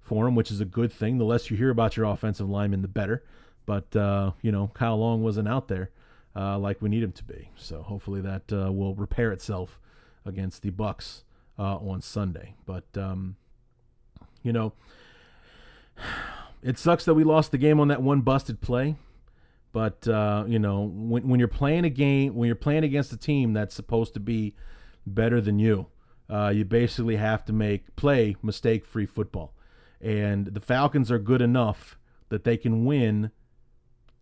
for him, which is a good thing. The less you hear about your offensive lineman, the better. But uh, you know, Kyle Long wasn't out there uh, like we need him to be. So hopefully that uh, will repair itself against the Bucks uh, on Sunday. But um, you know, it sucks that we lost the game on that one busted play. But uh, you know, when when you're playing a game, when you're playing against a team that's supposed to be better than you, uh, you basically have to make play mistake-free football. And the Falcons are good enough that they can win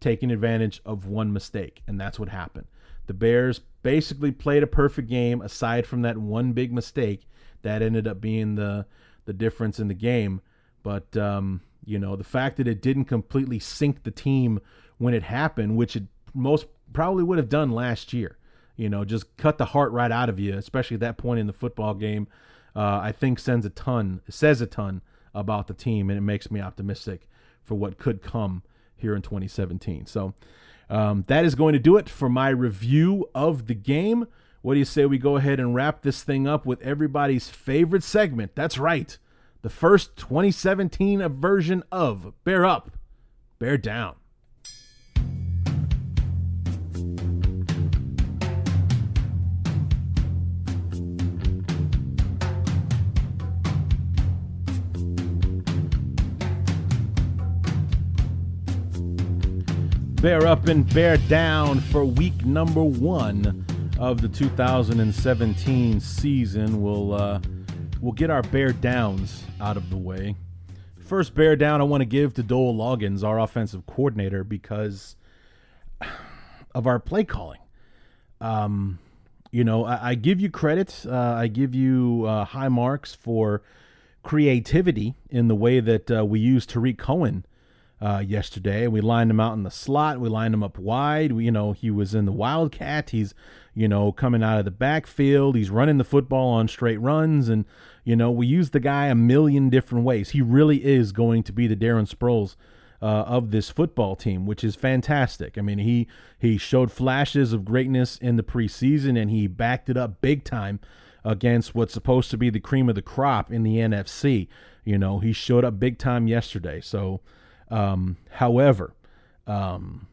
taking advantage of one mistake. And that's what happened. The Bears basically played a perfect game aside from that one big mistake that ended up being the the difference in the game. But um, you know, the fact that it didn't completely sink the team when it happened, which it most probably would have done last year. You know, just cut the heart right out of you, especially at that point in the football game. Uh, I think sends a ton, says a ton about the team, and it makes me optimistic for what could come here in 2017. So um, that is going to do it for my review of the game. What do you say we go ahead and wrap this thing up with everybody's favorite segment? That's right, the first 2017 version of Bear Up, Bear Down. Bear up and bear down for week number one of the 2017 season. We'll uh, we'll get our bear downs out of the way. First bear down I want to give to Dowell Loggains, our offensive coordinator, because (sighs) of our play calling. Um, you know, I, I give you credit. Uh, I give you uh, high marks for creativity in the way that uh, we use Tarik Cohen uh, yesterday. We lined him out in the slot. We lined him up wide. We, you know, he was in the wildcat. He's, you know, coming out of the backfield. He's running the football on straight runs, and you know, we use the guy a million different ways. He really is going to be the Darren Sproles. Uh, of this football team, which is fantastic. I mean, he he showed flashes of greatness in the preseason, and he backed it up big time against what's supposed to be the cream of the crop in the NFC. You know, he showed up big time yesterday. So um, however, um,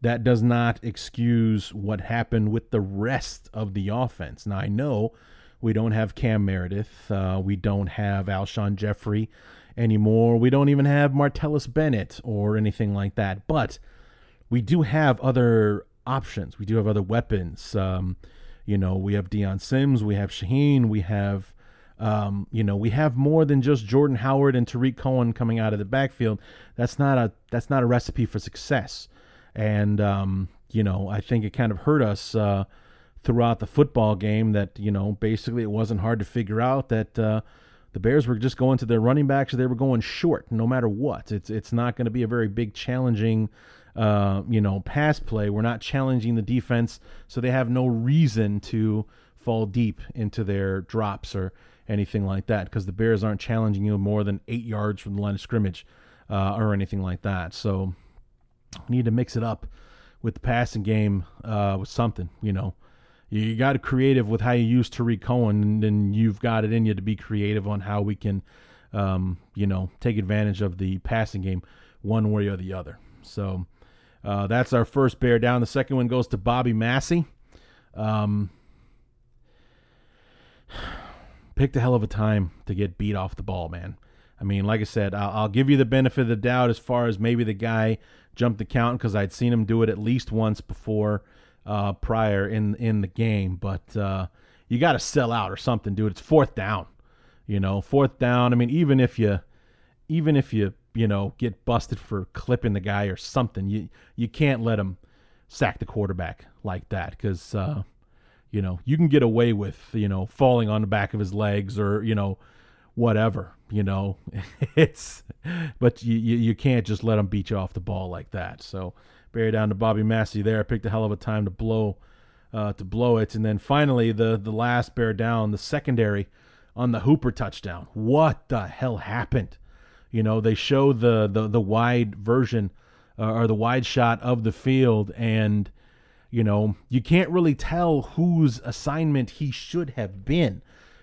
that does not excuse what happened with the rest of the offense. Now, I know we don't have Cam Meredith, uh, we don't have Alshon Jeffery anymore, we don't even have Martellus Bennett or anything like that, but we do have other options. We do have other weapons. Um, you know, we have Dion Sims, we have Shaheen, we have um, you know, we have more than just Jordan Howard and Tarik Cohen coming out of the backfield. That's not a that's not a recipe for success. And um, you know, I think it kind of hurt us uh, throughout the football game that you know basically it wasn't hard to figure out that uh, the Bears were just going to their running backs. They were going short no matter what. It's it's not going to be a very big challenging. Uh, you know, pass play. We're not challenging the defense, so they have no reason to fall deep into their drops or anything like that because the Bears aren't challenging you more than eight yards from the line of scrimmage uh, or anything like that. So need to mix it up with the passing game uh, with something, you know. You got to creative with how you use Tarik Cohen, and then you've got it in you to be creative on how we can, um, you know, take advantage of the passing game one way or the other. So uh, that's our first bear down. The second one goes to Bobby Massie. Um, picked a hell of a time to get beat off the ball, man. I mean, like I said, I'll, give you the benefit of the doubt as far as maybe the guy jumped the count because I'd seen him do it at least once before uh, prior in in the game, but uh, you got to sell out or something, dude. It's fourth down, you know, fourth down. I mean, even if you even if you you know get busted for clipping the guy or something, you you can't let him sack the quarterback like that because uh, you know you can get away with you know falling on the back of his legs or you know whatever you know. (laughs) It's but you, you, you can't just let him beat you off the ball like that. So bear down to bobby massie there. Picked a hell of a time to blow uh, to blow it. And then finally the the last bear down the secondary on the hooper touchdown. What the hell happened? You know they show the the, the wide version uh, or the wide shot of the field and you know you can't really tell whose assignment he should have been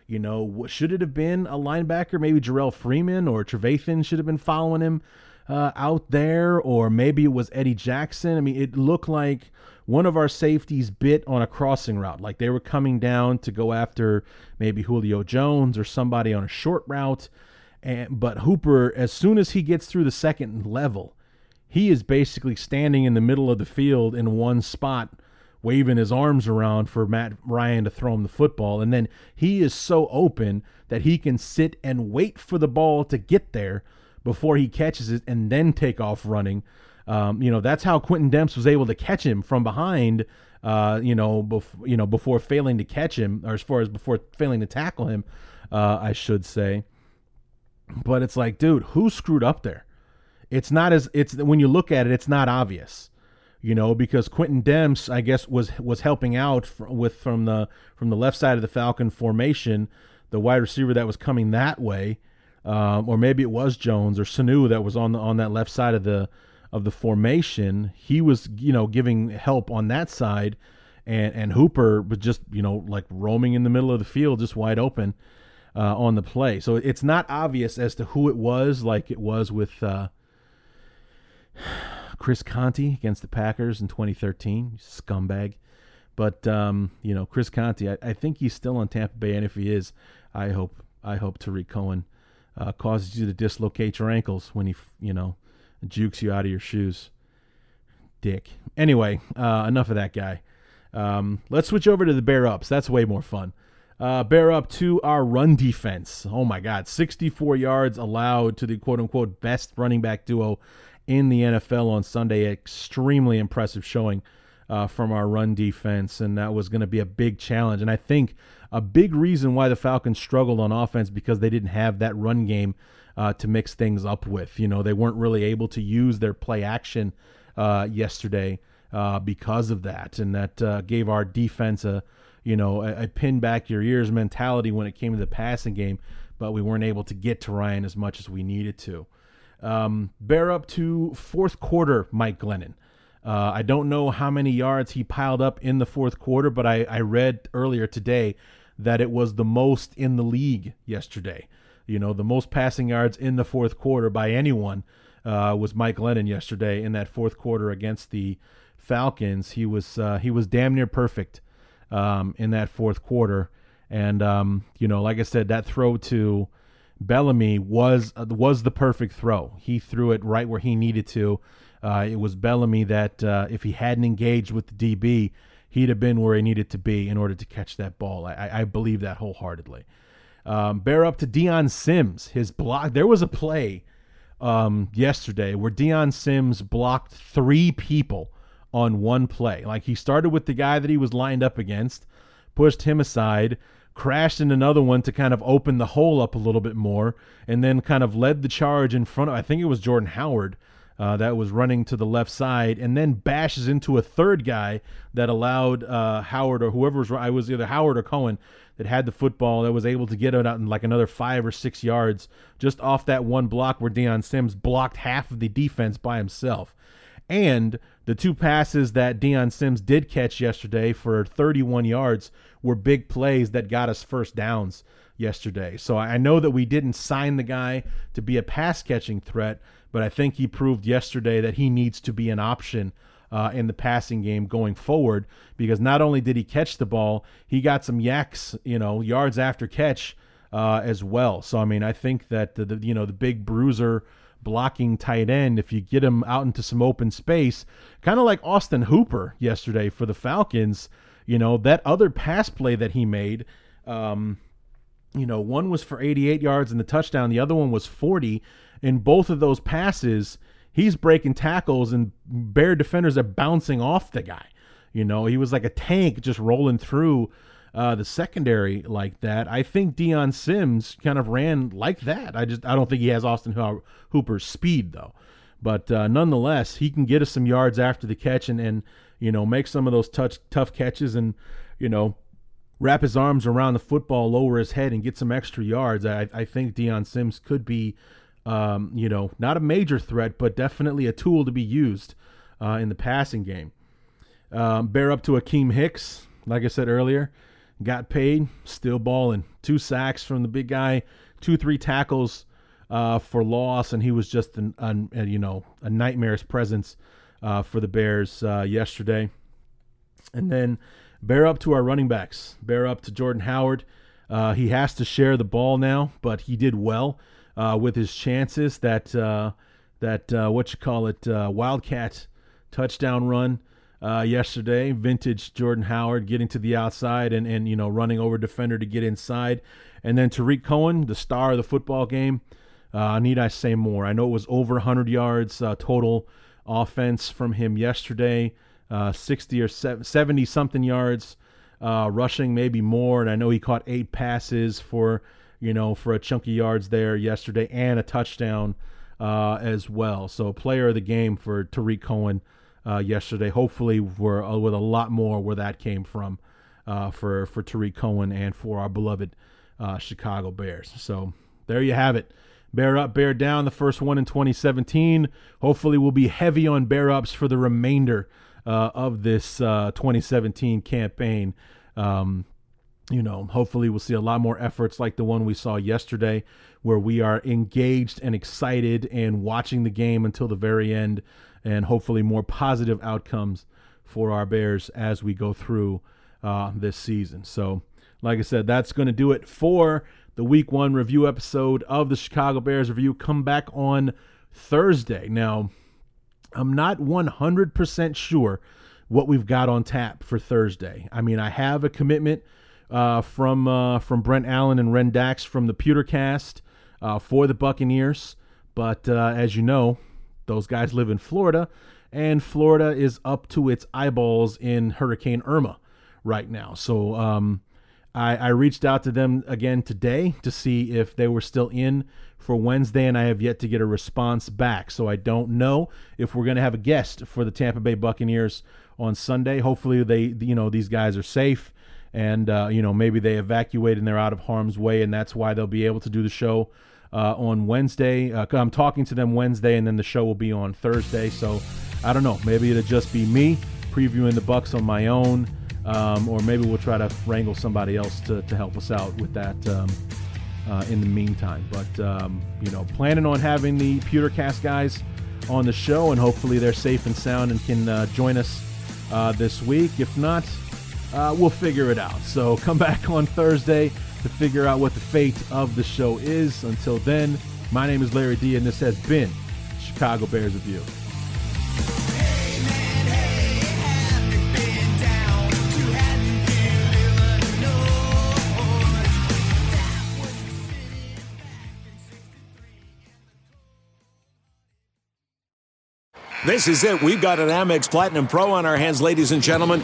you know, should it have been a linebacker? Maybe Jerrell Freeman or Trevathan should have been following him uh, out there, or maybe it was Eddie Jackson. I mean, it looked like one of our safeties bit on a crossing route, like they were coming down to go after maybe Julio Jones or somebody on a short route. And but Hooper, as soon as he gets through the second level, he is basically standing in the middle of the field in one spot waving his arms around for Matt Ryan to throw him the football. And then he is so open that he can sit and wait for the ball to get there before he catches it and then take off running. Um, you know, that's how Quintin Demps was able to catch him from behind, uh, you know, bef- you know, before failing to catch him, or as far as before failing to tackle him, uh, I should say. But it's like, dude, who screwed up there? It's not as it's when you look at it, it's not obvious you know, because Quintin Demps, I guess, was was helping out with from the from the left side of the Falcon formation, the wide receiver that was coming that way, um, or maybe it was Jones or Sanu that was on the on that left side of the of the formation. He was, you know, giving help on that side, and and Hooper was just, you know, like roaming in the middle of the field, just wide open. Uh, on the play, so it's not obvious as to who it was, like it was with uh, Chris Conte against the Packers in 2013, scumbag. But um, you know, Chris Conte, I, I, think he's still on Tampa Bay, and if he is, I hope I hope Tarik Cohen uh, causes you to dislocate your ankles when he, you know, jukes you out of your shoes. Dick. Anyway, uh, enough of that guy. Um, let's switch over to the bear ups. That's way more fun. Uh, bear up to our run defense. Oh my God, 64 yards allowed to the quote unquote best running back duo in the NFL on Sunday. Extremely impressive showing uh, from our run defense, and that was going to be a big challenge. And I think a big reason why the Falcons struggled on offense because they didn't have that run game uh, to mix things up with. You know, they weren't really able to use their play action uh, yesterday uh, because of that, and that uh, gave our defense a you know a, a pin back your ears mentality when it came to the passing game. But we weren't able to get to Ryan as much as we needed to. Um, bear up to fourth quarter, Mike Glennon. Uh, I don't know how many yards he piled up in the fourth quarter, but I, I read earlier today that it was the most in the league yesterday. You know, the most passing yards in the fourth quarter by anyone uh, was Mike Glennon yesterday in that fourth quarter against the Falcons. He was uh, he was damn near perfect um, in that fourth quarter, and um, you know, like I said, that throw to Bellamy was uh, was the perfect throw. He threw it right where he needed to. Uh, it was Bellamy that uh, if he hadn't engaged with the DB, he'd have been where he needed to be in order to catch that ball. I, I believe that wholeheartedly. Um, bear up to Dion Sims. His block. There was a play um, yesterday where Dion Sims blocked three people on one play. Like he started with the guy that he was lined up against, pushed him aside crashed in another one to kind of open the hole up a little bit more, and then kind of led the charge in front of, I think it was Jordan Howard. Uh, that was running to the left side, and then bashes into a third guy that allowed uh, Howard or whoever was I was either Howard or Cohen that had the football that was able to get it out in like another five or six yards just off that one block where Dion Sims blocked half of the defense by himself. And the two passes that Dion Sims did catch yesterday for 31 yards were big plays that got us first downs yesterday. So I know that we didn't sign the guy to be a pass catching threat, but I think he proved yesterday that he needs to be an option uh, in the passing game going forward because not only did he catch the ball, he got some YACs, you know, yards after catch uh, as well. So I mean, I think that the, the you know the big bruiser blocking tight end if you get him out into some open space, kind of like Austin Hooper yesterday for the Falcons. You know, that other pass play that he made, um, you know, one was for 88 yards and the touchdown, the other one was 40. In both of those passes, he's breaking tackles and Bear defenders are bouncing off the guy. You know, he was like a tank just rolling through uh, the secondary like that. I think Dion Sims kind of ran like that. I just I don't think he has Austin Hooper's speed though. But uh, nonetheless, he can get us some yards after the catch and and you know make some of those touch tough catches and you know wrap his arms around the football, lower his head, and get some extra yards. I, I think Dion Sims could be, um, you know, not a major threat, but definitely a tool to be used uh, in the passing game. Um, bear up to Akiem Hicks, like I said earlier, got paid, still balling. Two sacks from the big guy, two three tackles uh, for loss, and he was just an, an, a, you know a nightmare's presence uh, for the Bears uh, yesterday. And then bear up to our running backs. Bear up to Jordan Howard. Uh, he has to share the ball now, but he did well uh, with his chances. That uh, that what you call it Wildcat touchdown run uh, yesterday. Vintage Jordan Howard getting to the outside and, and you know running over defender to get inside, and then Tarik Cohen, the star of the football game. Uh, need I say more? I know it was over 100 yards uh, total offense from him yesterday, uh, 60 or 70 something yards uh, rushing, maybe more. And I know he caught eight passes for you know for a chunky yards there yesterday and a touchdown uh, as well. So player of the game for Tarik Cohen uh, yesterday. Hopefully, we're uh, with a lot more where that came from uh, for for Tarik Cohen and for our beloved uh, Chicago Bears. So there you have it. Bear up, bear down. The first one in 2017. Hopefully, we'll be heavy on bear ups for the remainder uh, of this uh, 2017 campaign. Um, you know, hopefully, we'll see a lot more efforts like the one we saw yesterday, where we are engaged and excited and watching the game until the very end and hopefully more positive outcomes for our Bears as we go through uh, this season. So, like I said, that's going to do it for the week one review episode of the Chicago Bears review. Come back on Thursday. Now, I'm not 100% sure what we've got on tap for Thursday. I mean, I have a commitment uh, from uh, from Brent Allen and Ren Dax from the Pewtercast uh, for the Buccaneers. But uh, as you know, those guys live in Florida, and Florida is up to its eyeballs in Hurricane Irma right now. So um, I, I reached out to them again today to see if they were still in for Wednesday, and I have yet to get a response back. So I don't know if we're going to have a guest for the Tampa Bay Buccaneers on Sunday. Hopefully, they you know these guys are safe, and uh, you know maybe they evacuated and they're out of harm's way, and that's why they'll be able to do the show uh, on Wednesday. Uh, I'm talking to them Wednesday, and then the show will be on Thursday. So I don't know. Maybe it'll just be me previewing the Bucs on my own, um, or maybe we'll try to wrangle somebody else to, to help us out with that. Um, uh, in the meantime, but um, you know, planning on having the Pewtercast guys on the show, and hopefully they're safe and sound and can uh, join us uh, this week. If not, uh, we'll figure it out. So (laughs) come back on Thursday to figure out what the fate of the show is. Until then, my name is Larry D, and this has been Chicago Bears Review. This is it. We've got an Amex Platinum Pro on our hands, ladies and gentlemen.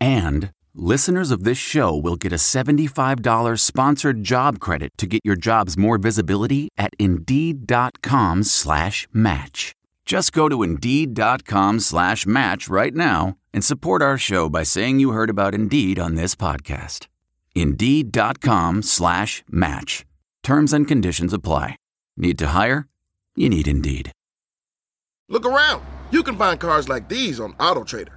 And listeners of this show will get a $75 sponsored job credit to get your jobs more visibility at Indeed.com slash match. Just go to Indeed.com slash match right now and support our show by saying you heard about Indeed on this podcast. Indeed.com slash match. Terms and conditions apply. Need to hire? You need Indeed. Look around. You can find cars like these on AutoTrader.